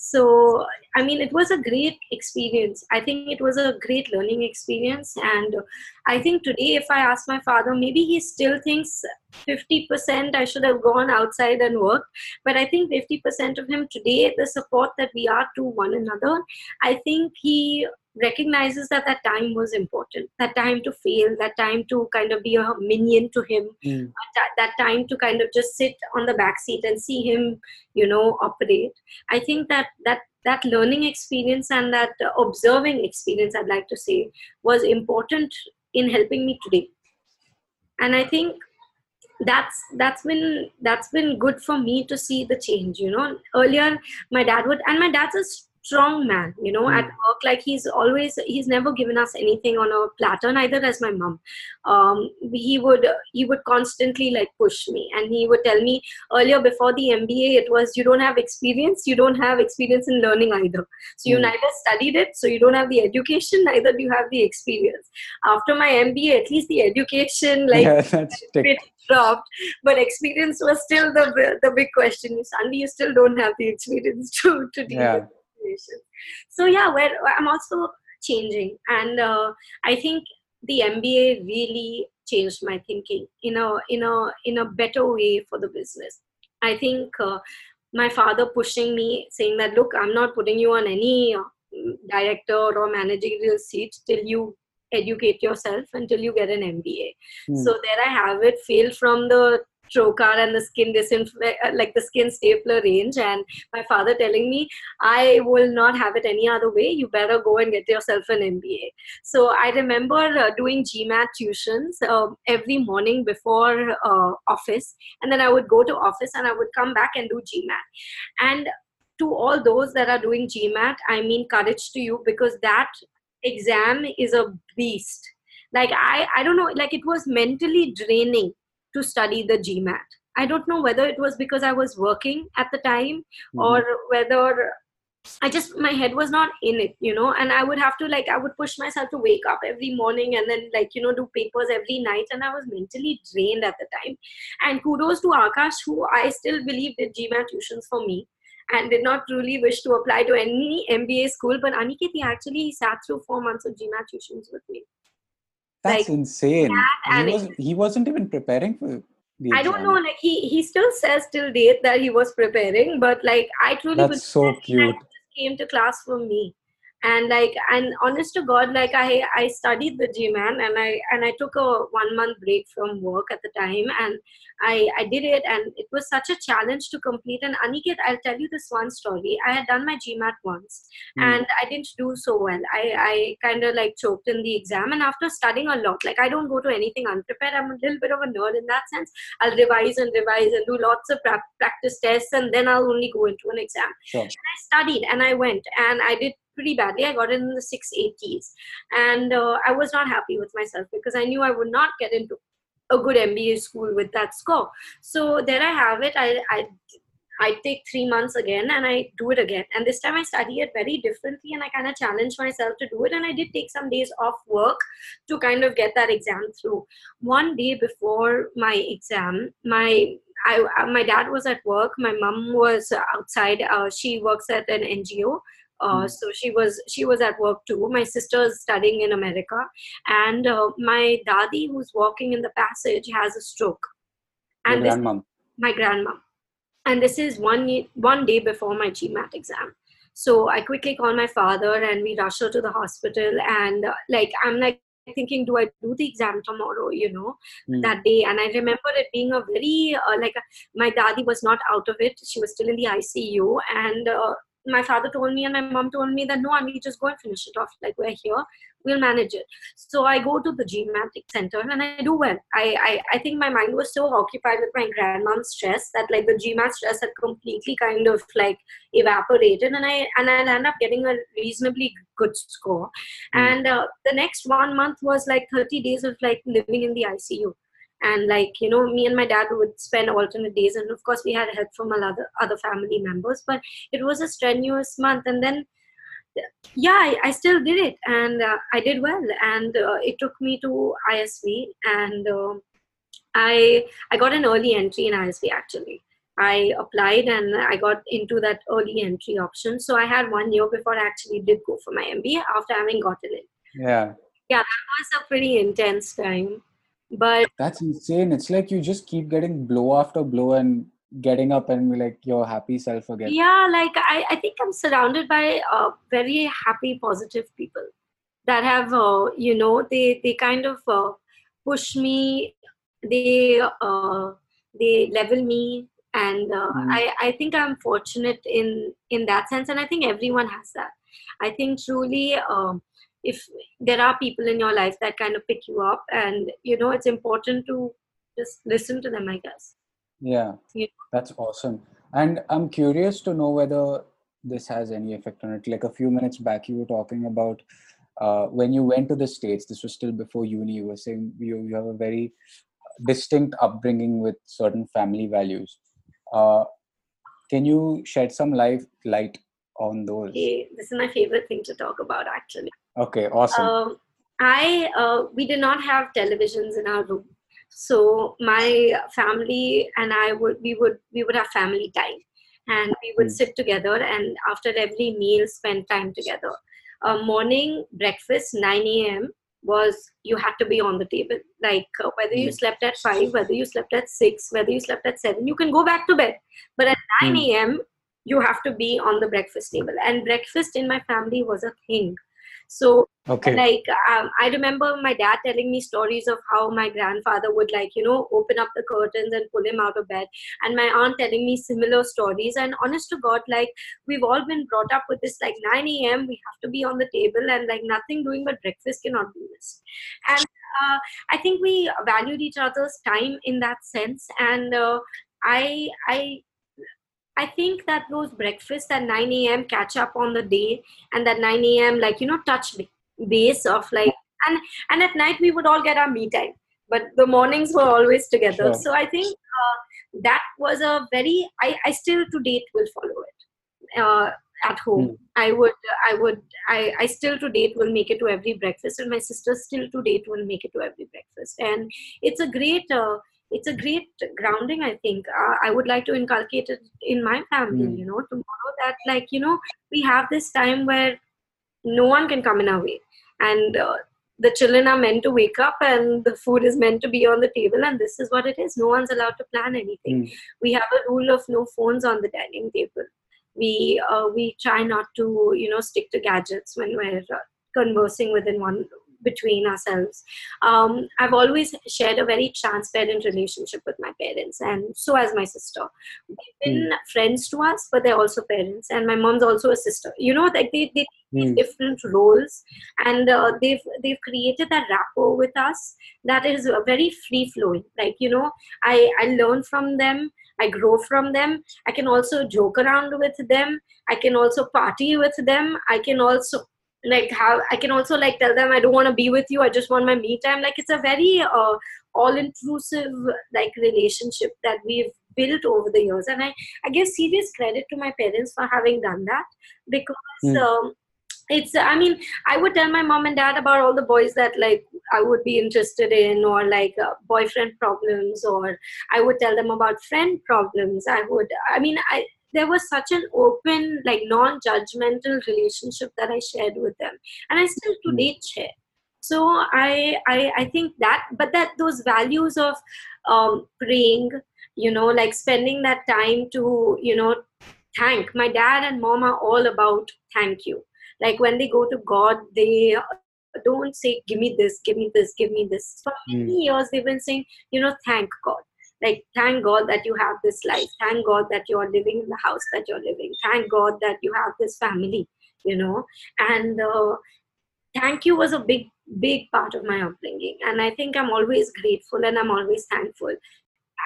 so i mean it was a great experience. I think it was a great learning experience. And i think today if i ask my father maybe he still thinks 50% i should have gone outside and worked. But i think 50% of him today the support that we are to one another i think he recognizes that that time was important that time to fail that time to kind of be a minion to him mm. that, that time to kind of just sit on the back seat and see him you know operate. I think that that that learning experience and that observing experience i'd like to say was important in helping me today. And i think that's that's been that's been good for me to see the change you know. Earlier my dad would and my dad's a strong man you know mm. at hmm. work like he's always he's never given us anything on a platter neither as my mom um, he would he would constantly like push me and he would tell me earlier before the mba it was you don't have experience you don't have experience in learning either so you mm. neither studied it so you don't have the education neither do you have the experience after my mba at least the education like yeah, dropped but experience was still the the big question Sunday you still don't have the experience to to deal yeah. with so yeah where i'm also changing. And uh, i think the mba really changed my thinking in a in a in a better way for the business. I think uh, my father pushing me saying that look i'm not putting you on any uh, director or managerial seat till you educate yourself until you get an mba mm. so there i have it failed from the trocar and the skin disinfect uh, like the skin stapler range. And my father telling me i will not have it any other way. You better go and get yourself an mba so i remember uh, doing gmat tuitions uh, every morning before uh, office. And then i would go to office and i would come back and do gmat and to all those that are doing gmat i mean courage to you because that exam is a beast. Like i i don't know like it was mentally draining to study the GMAT. I don't know whether it was because I was working at the time mm-hmm. or whether I just my head was not in it, you know, and I would have to like I would push myself to wake up every morning and then like you know do papers every night, and I was mentally drained at the time. And kudos to Akash, who I still believe did GMAT tuitions for me and did not truly wish to apply to any MBA school. But Aniket, he actually sat through four months of GMAT tuitions with me. That's like, insane. He, was, he wasn't even preparing for the I don't know, like he he still says till date that he was preparing, but like I truly That's so cute. came to class for me and like and honest to god like i i studied the gmat and i and i took a one month break from work at the time and i i did it and it was such a challenge to complete. And aniket i'll tell you this one story. I had done my gmat once mm. and i didn't do so well. I i kind of like choked in the exam and after studying a lot like i don't go to anything unprepared. I'm a little bit of a nerd in that sense. I'll revise and revise and do lots of practice tests and then i'll only go into an exam. Sure. i studied and i went and i did pretty badly. I got in the 680s. And uh, I was not happy with myself because I knew I would not get into a good MBA school with that score. So there I have it. I, I I take three months again and I do it again. And this time I study it very differently and I kind of challenge myself to do it. And I did take some days off work to kind of get that exam through. One day before my exam, my I, my dad was at work. My mom was outside. Uh, she works at an NGO uh, mm. so she was she was at work too my sister is studying in america and uh, my dadi who's walking in the passage has a stroke and grandmom. my grandma and this is one one day before my GMAT exam. So I quickly call my father and we rush her to the hospital. And uh, like I'm like thinking, do I do the exam tomorrow? You know, mm. that day. And I remember it being a very uh, like my daddy was not out of it. She was still in the ICU, and uh, my father told me and my mom told me that no, I mean just go and finish it off. Like we're here, we'll manage it. So I go to the GMAT center and I do well. I, I I think my mind was so occupied with my grandmom's stress that like the GMAT stress had completely kind of like evaporated and I and I ended up getting a reasonably good score. Mm. And uh, the next one month was like 30 days of like living in the ICU and like you know me and my dad would spend alternate days and of course we had help from other other family members but it was a strenuous month and then yeah i, I still did it and uh, i did well and uh, it took me to isb and uh, i i got an early entry in isb actually. I applied and i got into that early entry option so i had one year before i actually did go for my mba after having gotten it. Yeah. Yeah that was a pretty intense time but that's insane. It's like you just keep getting blow after blow and getting up and like your happy self again. Yeah like i, I think i'm surrounded by uh, very happy positive people that have uh, you know they they kind of uh, push me they uh, they level me and uh, mm. I, I think i'm fortunate in in that sense and i think everyone has that. I think truly um, if there are people in your life that kind of pick you up and you know it's important to just listen to them i guess. Yeah. You know? that's awesome. And i'm curious to know whether this has any effect on it. Like a few minutes back you were talking about uh, when you went to the states this was still before uni you were saying you, you have a very distinct upbringing with certain family values. Uh, can you shed some light light on those? Hey, this is my favorite thing to talk about actually Okay, awesome. Um, I uh, we did not have televisions in our room, so my family and I would we would we would have family time, and we would mm. sit together and after every meal spend time together. Uh, morning breakfast 9 a.m. was you had to be on the table. Like uh, whether you hmm. slept at five, whether you slept at six, whether you slept at seven, you can go back to bed. But at 9 a.m. Mm. you have to be on the breakfast table, and breakfast in my family was a thing so okay. like um, i remember my dad telling me stories of how my grandfather would like you know open up the curtains and pull him out of bed. And my aunt telling me similar stories. And honest to god like we've all been brought up with this like 9 a.m we have to be on the table and like nothing doing but breakfast cannot be missed. And uh, i think we valued each other's time in that sense. And uh, i i I think that those breakfasts at 9 a.m. catch up on the day and that 9 a.m. like, you know, touch base of like, and, and at night we would all get our me time, but the mornings were always together. Sure. So I think uh, that was a very, I, I still to date will follow it. Uh, at home mm. i would i would I, I still to date will make it to every breakfast and my sister still to date will make it to every breakfast and it's a great uh, it's a great grounding i think. Uh, i would like to inculcate it in my family mm. you know tomorrow that like you know we have this time where no one can come in our way. And uh, the children are meant to wake up and the food is meant to be on the table and this is what it is. No one's allowed to plan anything. Mm. we have a rule of no phones on the dining table. We uh, we try not to you know stick to gadgets when we're uh, conversing within one between ourselves. Um, I've always shared a very transparent relationship with my parents, and so has my sister. They've been mm. friends to us, but they're also parents, and my mom's also a sister. You know, like they, they mm. different roles, and uh, they've they've created that rapport with us that is very free flowing. Like you know, I I learn from them. I grow from them. I can also joke around with them. I can also party with them. I can also like how i can also like tell them i don't want to be with you. I just want my me time. Like it's a very uh, all inclusive like relationship that we've built over the years. And i i give serious credit to my parents for having done that because mm. um, it's i mean i would tell my mom and dad about all the boys that like i would be interested in or like uh, boyfriend problems or i would tell them about friend problems. I would i mean i there was such an open like non-judgmental relationship that i shared with them. And i still hmm. today share. So I, I i think that but that those values of um, praying you know like spending that time to you know thank. My dad and mom are all about thank you. Like when they go to god they don't say give me this give me this give me this. For Mm. many years they've been saying you know thank god like thank god that you have this life. Thank god that you are living in the house that you're living. Thank god that you have this family you know? And uh, thank you was a big big part of my upbringing. And i think i'm always grateful and i'm always thankful.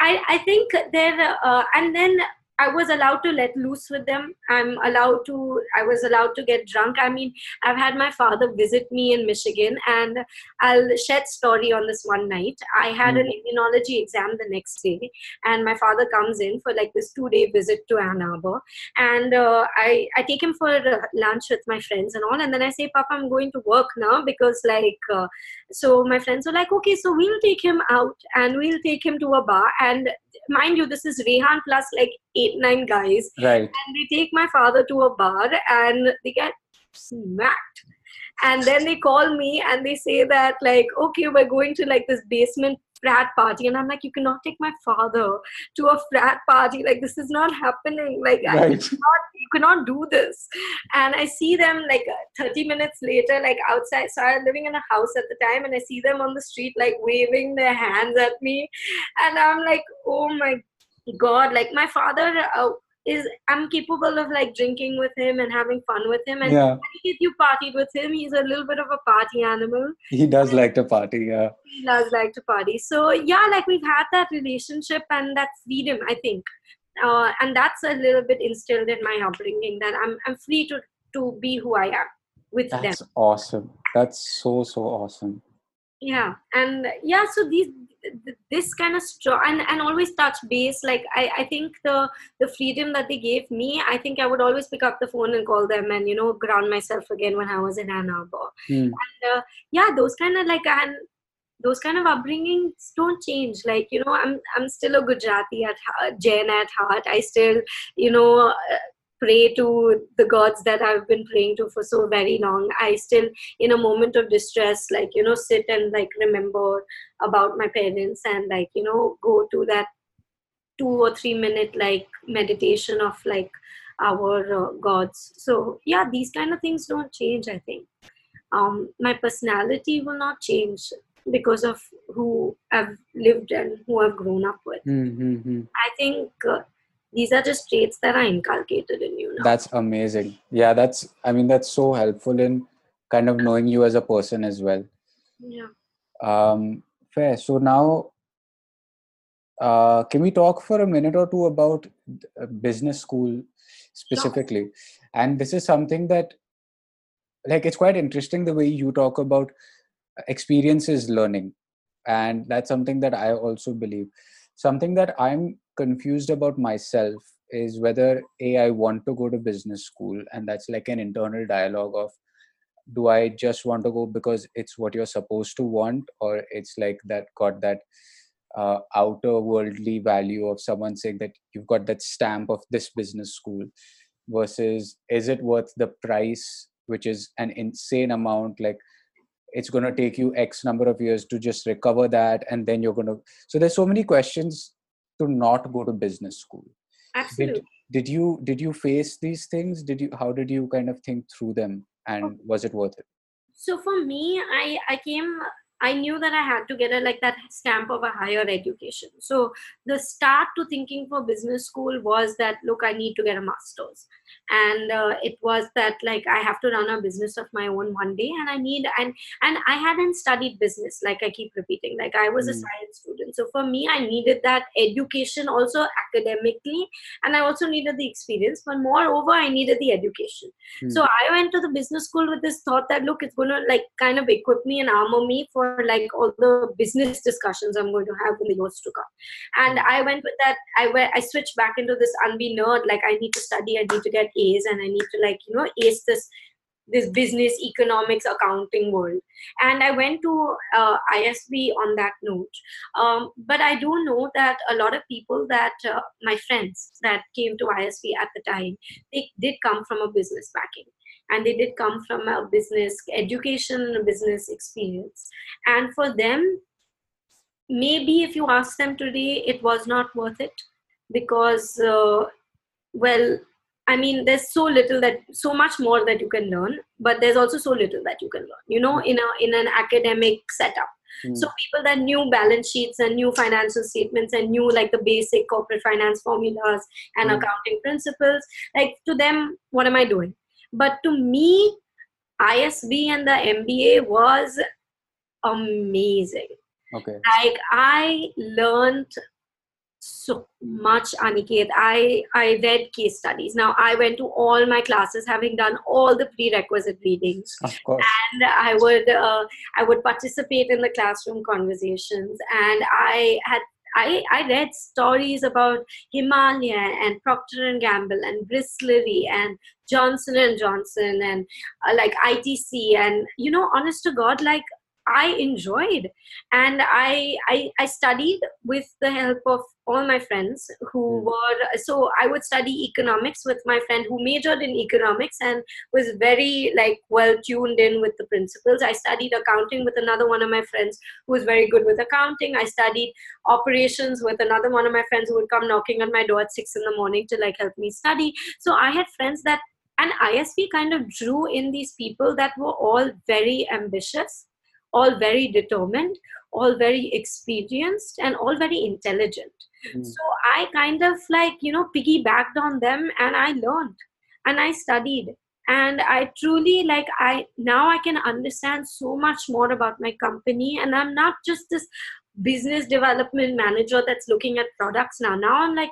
I i think there uh, and then I was allowed to let loose with them. I'm allowed to, I was allowed to get drunk. I mean, I've had my father visit me in Michigan, and I'll shed story on this one night. I had an immunology exam the next day, and my father comes in for like this two day visit to Ann Arbor. And uh, I, I take him for uh, lunch with my friends and all. And then I say, Papa, I'm going to work now because, like, uh, so my friends were like, okay, so we'll take him out and we'll take him to a bar. And mind you, this is Rehan plus like eight, nine guys. Right. And they take my father to a bar and they get smacked. And then they call me and they say that, like, okay, we're going to like this basement frat party. And I'm like, you cannot take my father to a frat party. Like, this is not happening. Like, I Right. cannot, you cannot do this. And I see them like 30 minutes later, like outside. So i'm living in a house at the time, and I see them on the street, like waving their hands at me. And I'm like, oh my God, like my father uh, is, I'm capable of like drinking with him and having fun with him. And Yeah. if you partied with him, he's a little bit of a party animal. He does like to party. Yeah. He does like to party. So yeah, like we've had that relationship and that freedom, I think. Uh, and that's a little bit instilled in my upbringing that I'm, I'm free to, to be who I am with them. That's awesome. That's so so awesome. Yeah and yeah so these this kind of straw and, and always touch base like I, I think the the freedom that they gave me i think i would always pick up the phone and call them and you know ground myself again when i was in ann arbor. Hmm. and uh, yeah those kind of like and those kind of upbringings don't change. Like you know i'm i'm still a gujarati at heart, jain at heart. I still you know uh, pray to the gods that i've been praying to for so very long i still in a moment of distress like you know sit and like remember about my parents and like you know go to that two or three minute like meditation of like our uh, gods so yeah these kind of things don't change i think um, my personality will not change because of who I've lived and who I've grown up with. Hmm, hmm, hmm. I think uh, these are just traits that are inculcated in you now. That's amazing. Yeah, that's I mean that's so helpful in kind of knowing you as a person as well. yeah. Um, fair. So now, uh, can we talk for a minute or two about uh, business school specifically? And this is something that, like, it's quite interesting the way you talk about experiences learning, and that's something that I also believe. Something that I'm confused about myself is whether a I want to go to business school, and that's like an internal dialogue of do i just want to go because it's what you're supposed to want or it's like that got that uh, outer worldly value of someone saying that you've got that stamp of this business school versus is it worth the price which is an insane amount like it's going to take you x number of years to just recover that and then you're going to so there's so many questions to not go to business school. Absolutely. did you did you face these things? Did you how did you kind of think through them and oh. was it worth it? So for me i i came i knew that i had to get a like that stamp of a higher education. So the start to thinking for business school was that look i need to get a master's. And uh, it was that like i have to run a business of my own one day and i need and and i hadn't studied business like i keep repeating like i was a Mm. science student. So for me i needed that education also academically and i also needed the experience but moreover i needed the education. So i went to the business school with this thought that look it's going to like kind of equip me and armor me for like all the business discussions i'm going to have in the years to come. And i went with that i went i switched back into this unbe nerd like i need to study i need to get a's and i need to like you know ace this this business economics accounting world. And i went to uh, isb on that note. Um, but i do know that a lot of people that uh, my friends that came to isb at the time they did come from a business backing and they did come from a business education business experience and for them maybe if you ask them today, it was not worth it because, uh, well, I mean, there's so little that so much more that you can learn, but there's also so little that you can learn. You know, in a in an academic setup. Mm. So people that knew balance sheets and new financial statements and knew like the basic corporate finance formulas and mm. accounting principles, like to them, what am I doing? But to me, ISB and the MBA was amazing. Okay. Like I learned so much aniket. I i read case studies. Now i went to all my classes having done all the prerequisite readings. Of course. And i would uh, i would participate in the classroom conversations. And i had I, I read stories about Himalaya and Procter and Gamble and Bisleri and Johnson and Johnson and uh, like ITC and you know honest to God like I enjoyed. And I, I, I studied with the help of all my friends who mm. were so I would study economics with my friend who majored in economics and was very like well tuned in with the principles. I studied accounting with another one of my friends who was very good with accounting. I studied operations with another one of my friends who would come knocking on my door at six in the morning to like help me study. So I had friends that and ISB kind of drew in these people that were all very ambitious all very determined, all very experienced, and all very intelligent. Mm. So I kind of like, you know, piggybacked on them and I learned and I studied. And I truly like, I now I can understand so much more about my company. And I'm not just this business development manager that's looking at products now. Now I'm like,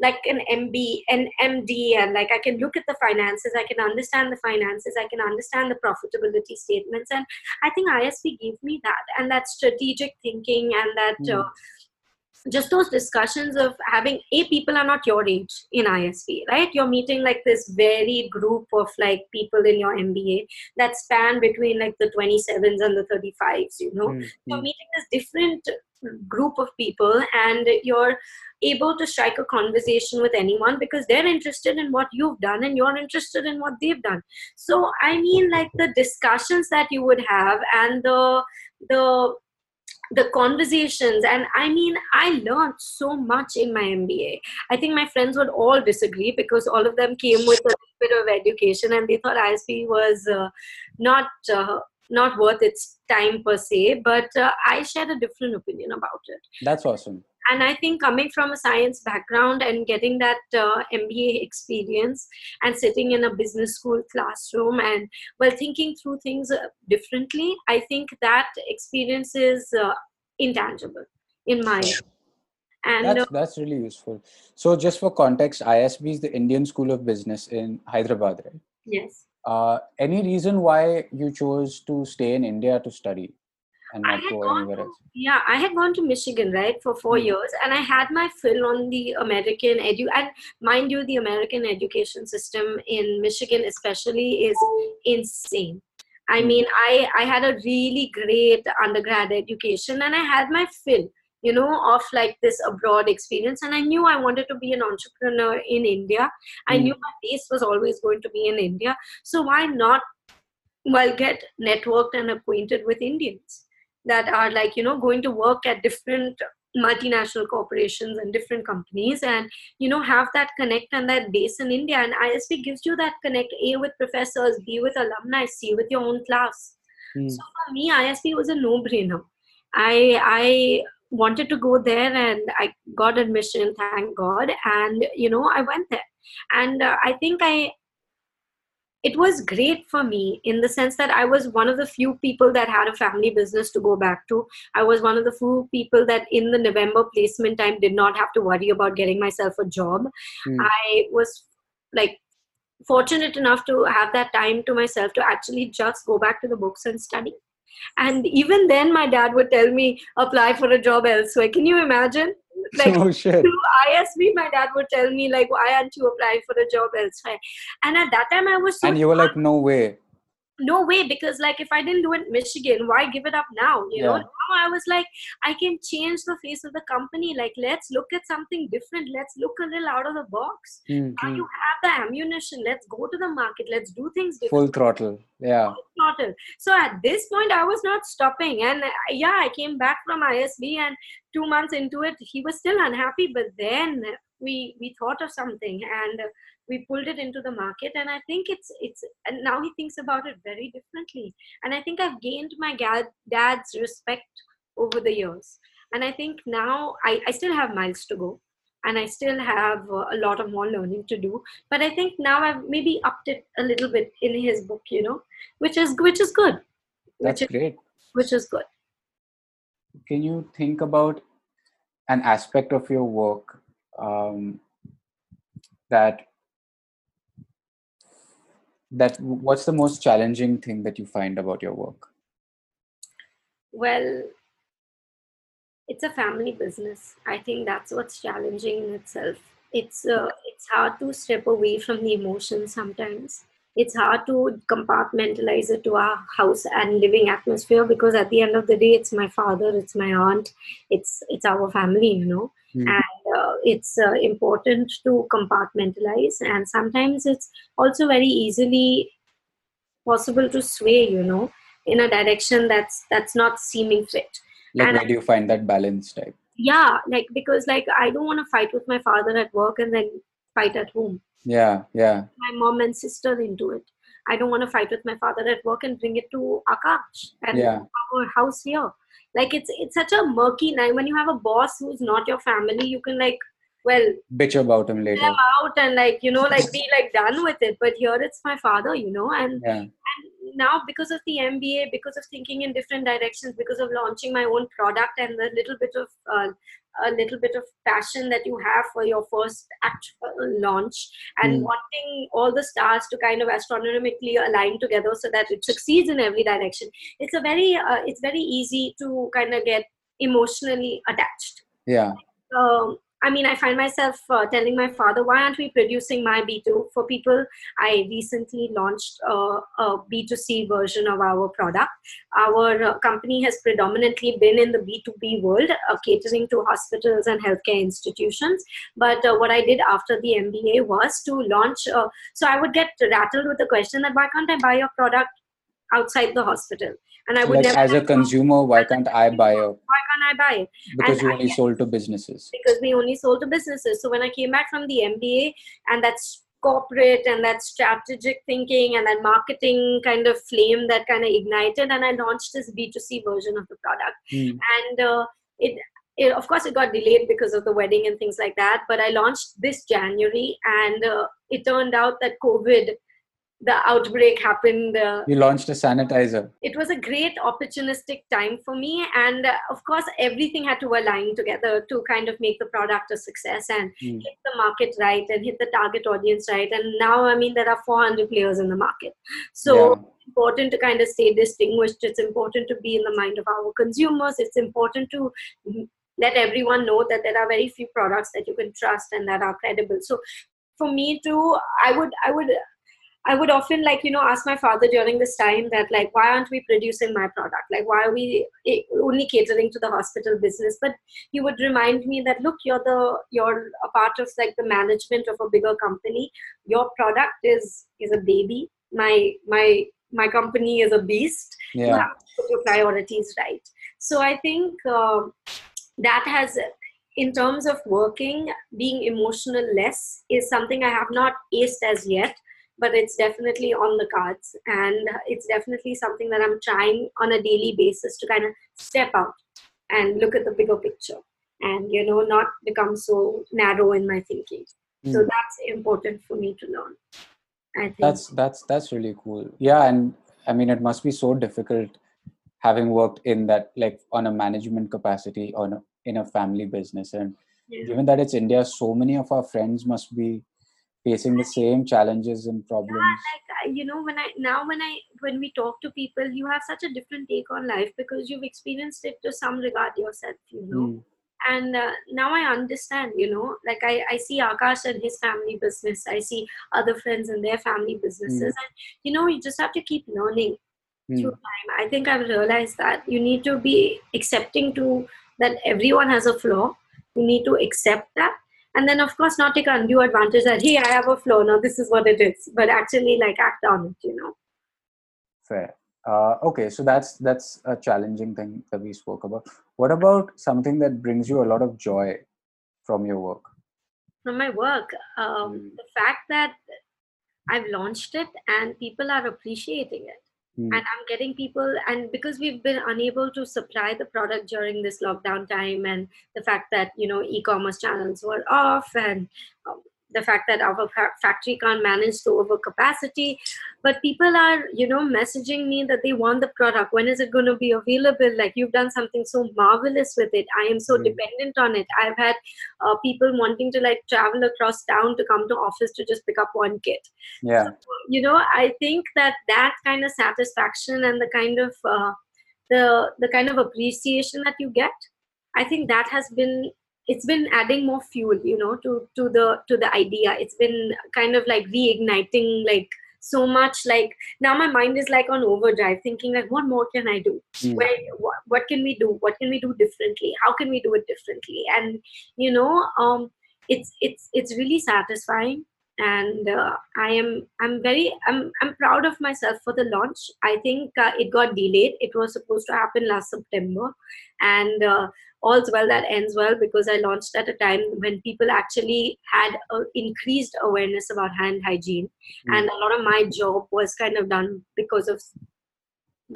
like an MB, an MD, and like I can look at the finances, I can understand the finances, I can understand the profitability statements, and I think ISB gave me that and that strategic thinking and that. Mm. Uh, just those discussions of having a people are not your age in ISB, right? You're meeting like this varied group of like people in your MBA that span between like the 27s and the 35s, you know. Mm-hmm. You're meeting this different group of people and you're able to strike a conversation with anyone because they're interested in what you've done and you're interested in what they've done so i mean like the discussions that you would have and the the the conversations and i mean i learned so much in my mba i think my friends would all disagree because all of them came with a bit of education and they thought isb was uh, not uh, not worth its time per se but uh, i shared a different opinion about it. That's awesome. And i think coming from a science background and getting that uh, mba experience and sitting in a business school classroom and well thinking through things uh, differently i think that experience is uh, intangible in my and that's, uh, that's really useful. So just for context isb is the indian school of business in hyderabad right? Yes uh, any reason why you chose to stay in India to study and not go anywhere to, else? Yeah, I had gone to Michigan, right, for 4 mm-hmm. years, and I had my fill on the American edu. And mind you, the American education system in Michigan, especially, is insane. I mm-hmm. mean, I I had a really great undergrad education, and I had my fill you know of like this abroad experience. And i knew i wanted to be an entrepreneur in india. I mm. knew my base was always going to be in india. So why not well get networked and acquainted with indians that are like you know going to work at different multinational corporations and different companies and you know have that connect and that base in india. And isb gives you that connect a with professors b with alumni c with your own class. Mm. so for me isb was a no brainer i i wanted to go there and i got admission thank god and you know i went there. And uh, i think i it was great for me in the sense that i was one of the few people that had a family business to go back to. I was one of the few people that in the november placement time did not have to worry about getting myself a job. Mm. i was like fortunate enough to have that time to myself to actually just go back to the books and study and even then my dad would tell me apply for a job elsewhere. Can you imagine? Like oh, shit. through isb my dad would tell me like why aren't you applying for a job elsewhere? And at that time i was so and you were like no way no way because like if i didn't do it in michigan why give it up now you yeah. know now i was like i can change the face of the company like let's look at something different let's look a little out of the box Mm, now mm. you have the ammunition let's go to the market let's do things Full throttle. Yeah. full throttle. So at this point, I was not stopping. And uh, yeah, I came back from ISB, and two months into it, he was still unhappy. But then we we thought of something, and uh, we pulled it into the market. And I think it's it's and now he thinks about it very differently. And I think I've gained my dad's respect over the years. And I think now I, I still have miles to go. And I still have uh, a lot of more learning to do, but I think now I've maybe upped it a little bit in his book, you know, which is which is good That's which is, great. which is good Can you think about an aspect of your work um, that that what's the most challenging thing that you find about your work? well it's a family business. I think that's what's challenging in itself. It's uh, it's hard to step away from the emotions sometimes. It's hard to compartmentalize it to our house and living atmosphere because at the end of the day it's my father it's my aunt it's it's our family you know Hmm. and uh, it's uh, important to compartmentalize and sometimes it's also very easily possible to sway you know in a direction that's that's not seeming fit Like And- where do you find that balance type? yeah like because like i don't want to fight with my father at work and then fight at home Yeah, yeah. my mom and sister into it i don't want to fight with my father at work and bring it to akash and Yeah. our house here like it's it's such a murky night when you have a boss who's not your family you can like well Bitch about him later. them out and like you know like be like done with it but here it's my father you know and Yeah. and now because of the MBA, because of thinking in different directions, because of launching my own product and the little bit of uh, a little bit of passion that you have for your first actual launch and Mm. wanting all the stars to kind of astronomically align together so that it succeeds in every direction. It's a very uh, it's very easy to kind of get emotionally attached Yeah. um, I mean, I find myself uh, telling my father, why aren't we producing my B2 for people? I recently launched uh, a B2C version of our product. Our uh, company has predominantly been in the B2B world, uh, catering to hospitals and healthcare institutions. But uh, what I did after the MBA was to launch. Uh, so I would get rattled with the question that why can't I buy your product outside the hospital? And I would like never as a consumer, why can't I buy a why can't I buy it? because And you I only sold to businesses? because we only sold to businesses. So when I came back from the MBA and that's corporate and that strategic thinking and that marketing kind of flame that kind of ignited and I launched this B2C version of the product. Hmm. And uh, it, it, of course, it got delayed because of the wedding and things like that. But I launched this January and uh, it turned out that COVID, the outbreak happened uh, You launched a sanitizer. it was a great opportunistic time for me and uh, of course everything had to align together to kind of make the product a success and Hmm. hit the market right and hit the target audience right and now i mean there are 400 players in the market so Yeah. it's important to kind of stay distinguished it's important to be in the mind of our consumers it's important to mm, let everyone know that there are very few products that you can trust and that are credible so for me too i would i would I would often like you know ask my father during this time that like why aren't we producing my product? Like why are we eh, only catering to the hospital business? But he would remind me that look you're the you're a part of like the management of a bigger company. Your product is is a baby. My my my company is a beast. You Yeah. have to put your priorities right. So i think um that has in terms of working being emotional less is something i have not aced as yet but it's definitely on the cards and it's definitely something that i'm trying on a daily basis to kind of step out and look at the bigger picture and you know not become so narrow in my thinking so Mm. that's important for me to learn i think That's that's that's really cool. Yeah, and I mean it must be so difficult having worked in that like on a management capacity on a, in a family business and Yeah. given that it's India, so many of our friends must be facing the same challenges and problems. yeah, like you know when i now when i when we talk to people you have such a different take on life because you've experienced it to some regard yourself you know Mm. and uh, now i understand you know like I, I see akash and his family business i see other friends and their family businesses and you know you just have to keep learning mm. through time i think i've realized that you need to be accepting to that everyone has a flaw you need to accept that and then of course not take undue advantage that hey i have a flaw now this is what it is. But actually like act on it you know? Fair. Uh, okay so that's that's a challenging thing that we spoke about. What about something that brings you a lot of joy from your work? From my work um, mm. the fact that i've launched it and people are appreciating it Mm. And I'm getting people, and because we've been unable to supply the product during this lockdown time, and the fact that you know e-commerce channels were off, and um, the fact that our factory can't manage to overcapacity. But people are you know messaging me that they want the product. When is it going to be available? Like you've done something so marvelous with it. I am so mm. dependent on it. I've had uh, people wanting to like travel across town to come to office to just pick up one kit. Yeah. So, you know i think that that kind of satisfaction and the kind of uh, the the kind of appreciation that you get i think that has been it's been adding more fuel you know to to the to the idea. It's been kind of like reigniting like so much like now my mind is like on overdrive thinking like what more can i do? Mm. where what, what can we do? What can we do differently? How can we do it differently? And you know um it's it's it's really satisfying. And uh, i am i'm very i'm i'm proud of myself for the launch. I think uh, it got delayed. It was supposed to happen last september. And uh, all's well that ends well because i launched at a time when people actually had increased awareness about hand hygiene mm. and a lot of my job was kind of done because of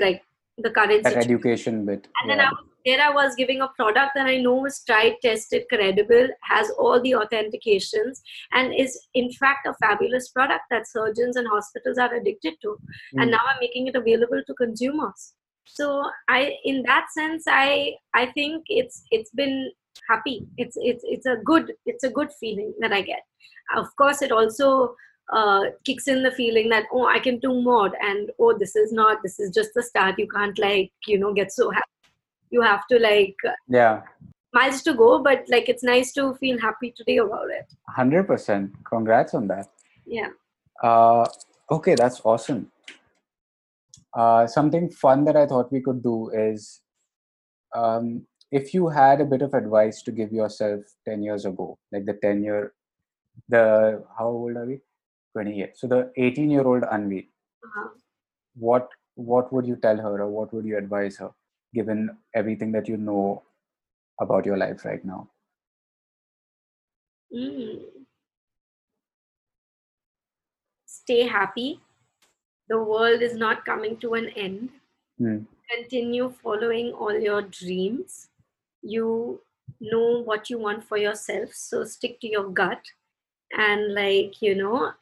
like the current that education bit and yeah. then I was here I was giving a product that I know is tried, tested, credible, has all the authentications, and is in fact a fabulous product that surgeons and hospitals are addicted to. Mm. And hmm. now I'm making it available to consumers. So I, in that sense, I I think it's it's been happy. It's it's it's a good it's a good feeling that I get. Of course, it also uh, kicks in the feeling that oh I can do more and oh this is not this is just the start. You can't like you know get so happy. You have to like yeah. miles to go but like it's nice to feel happy today about it. 100% congrats on that. Yeah. Uh, okay that's awesome uh, something fun that i thought we could do is um, if you had a bit of advice to give yourself 10 years ago like the 10 year the how old are we 20 years so the 18 year old anvi uh-huh. what what would you tell her or what would you advise her given everything that you know about your life right now? Mm. Stay happy. The world is not coming to an end. Mm. Continue following all your dreams. You know what you want for yourself, so stick to your gut. And, like, you know,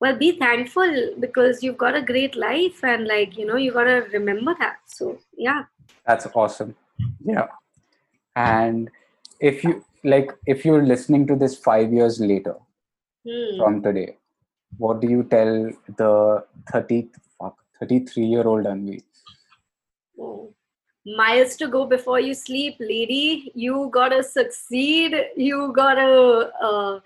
well be thankful because you've got a great life and like you know you got to remember that so yeah that's awesome yeah and if you like if you're listening to this 5 years later hmm. from today what do you tell the 30 fuck 33 year old Anvi? Oh. miles to go before you sleep lady. You gotta succeed. You gotta uh,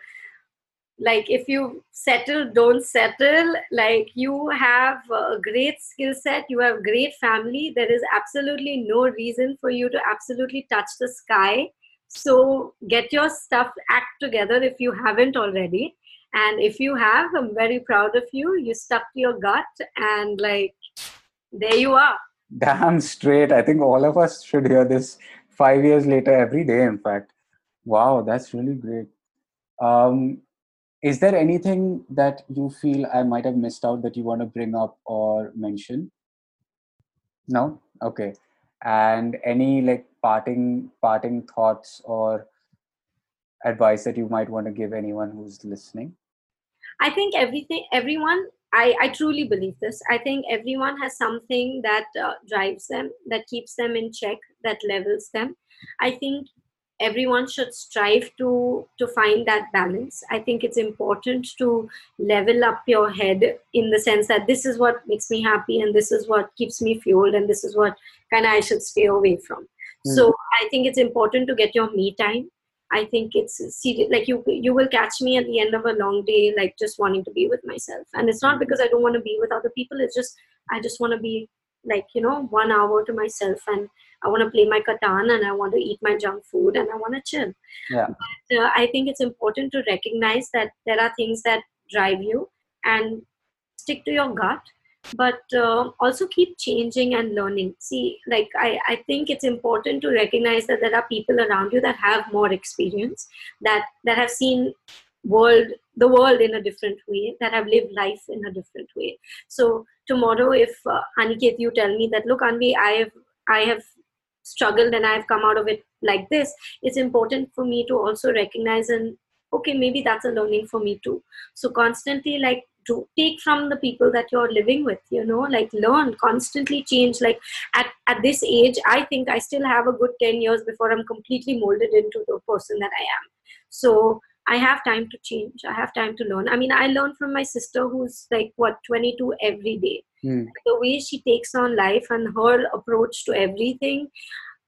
like if you settle don't settle. Like you have a great skill set. You have great family. There is absolutely no reason for you to absolutely touch the sky. So get your stuff act together if you haven't already and if you have i'm very proud of you. You stuck to your gut and like there you are. Damn straight. I think all of us should hear this five years later every day in fact. Wow that's really great. Um is there anything that you feel i might have missed out that you want to bring up or mention? No? Okay. And any like parting parting thoughts or advice that you might want to give anyone who's listening i think everything everyone I, I truly believe this. I think everyone has something that uh, drives them, that keeps them in check, that levels them. I think everyone should strive to to find that balance i think it's important to level up your head in the sense that this is what makes me happy and this is what keeps me fueled and this is what kind of i should stay away from mm. so i think it's important to get your me time i think it's like you you will catch me at the end of a long day like just wanting to be with myself and it's not hmm. because i don't want to be with other people it's just I just want to be like you know one hour to myself and I want to play my Catan and I want to eat my junk food and I want to chill. Yeah. But, uh, I think it's important to recognize that there are things that drive you and stick to your gut but uh, also keep changing and learning. See like I, I think it's important to recognize that there are people around you that have more experience that that have seen world the world in a different way that have lived life in a different way. So tomorrow if uh, aniket you tell me that look anvi i have i have struggled and i've come out of it like this it's important for me to also recognize and okay maybe that's a learning for me too. So constantly like to take from the people that you're living with you know like learn constantly change. Like at, at this age i think i still have a good 10 years before i'm completely molded into the person that i am. So i have time to change. I have time to learn. I mean i learn from my sister who's like what 22 every day. Hmm. the way she takes on life and her approach to everything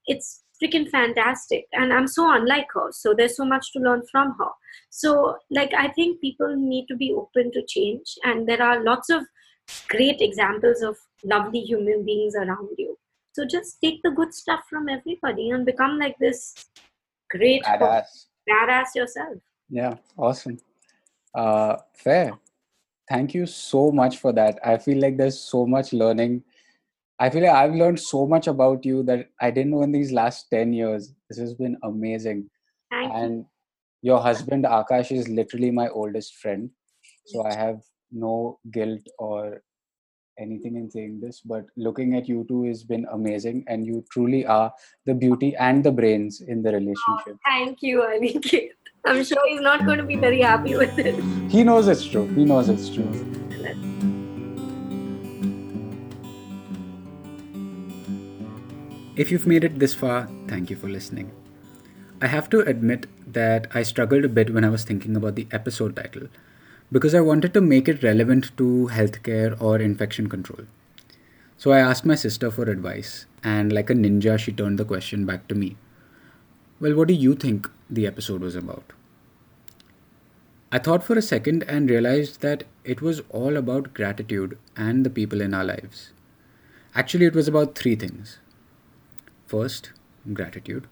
it's freaking fantastic and i'm so unlike her so there's so much to learn from her so like i think people need to be open to change and there are lots of great examples of lovely human beings around you so just take the good stuff from everybody and become like this great Badass. badass yourself Yeah, awesome. Uh, fair. Thank you so much for that. I feel like there's so much learning. I feel like I've learned so much about you that I didn't know in these last 10 years. This has been amazing. thank you And your husband, Akash, is literally my oldest friend. So I have no guilt or anything in saying this, but looking at you two has been amazing. And you truly are the beauty and the brains in the relationship. Oh, thank you aniket i'm sure he's not going to be very happy with it He knows it's true. He knows it's true. If you've made it this far, thank you for listening. I have to admit that I struggled a bit when I was thinking about the episode title because I wanted to make it relevant to healthcare or infection control. So I asked my sister for advice, and like a ninja, she turned the question back to me. Well, what do you think the episode was about? I thought for a second and realized that it was all about gratitude and the people in our lives. Actually, it was about three things. First, gratitude,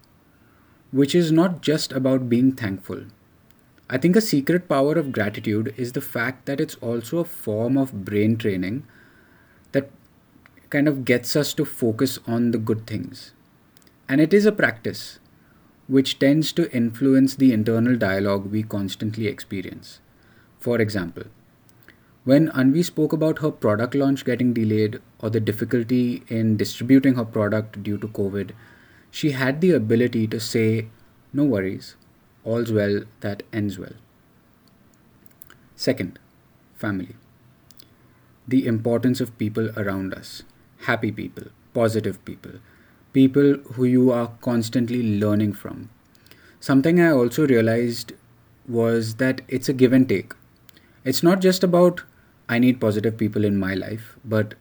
which is not just about being thankful. I think a secret power of gratitude is the fact that it's also a form of brain training that kind of gets us to focus on the good things. And it is a practice which tends to influence the internal dialogue we constantly experience. For example, when Anvi spoke about her product launch getting delayed or the difficulty in distributing her product due to COVID, she had the ability to say, No worries, all's well that ends well. Second, family. The importance of people around us happy people, positive people, people who you are constantly learning from. Something I also realized was that it's a give and take. It's not just about I need positive people in my life, but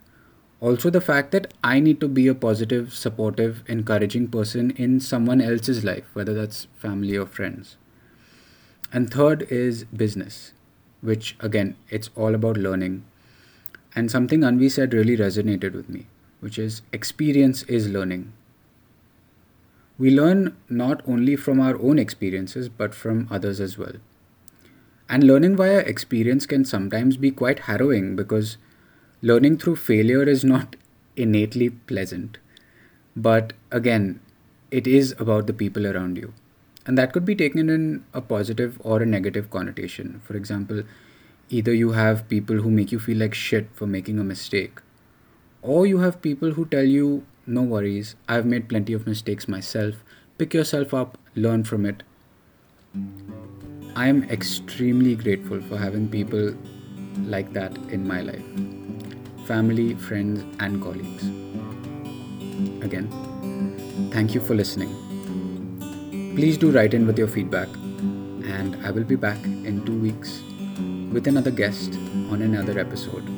also the fact that I need to be a positive, supportive, encouraging person in someone else's life, whether that's family or friends. And third is business, which again, it's all about learning. And something Anvi said really resonated with me, which is experience is learning. We learn not only from our own experiences, but from others as well. And learning via experience can sometimes be quite harrowing because learning through failure is not innately pleasant. But again, it is about the people around you. And that could be taken in a positive or a negative connotation. For example, either you have people who make you feel like shit for making a mistake, or you have people who tell you, no worries, I've made plenty of mistakes myself, pick yourself up, learn from it. I am extremely grateful for having people like that in my life family, friends, and colleagues. Again, thank you for listening. Please do write in with your feedback, and I will be back in two weeks with another guest on another episode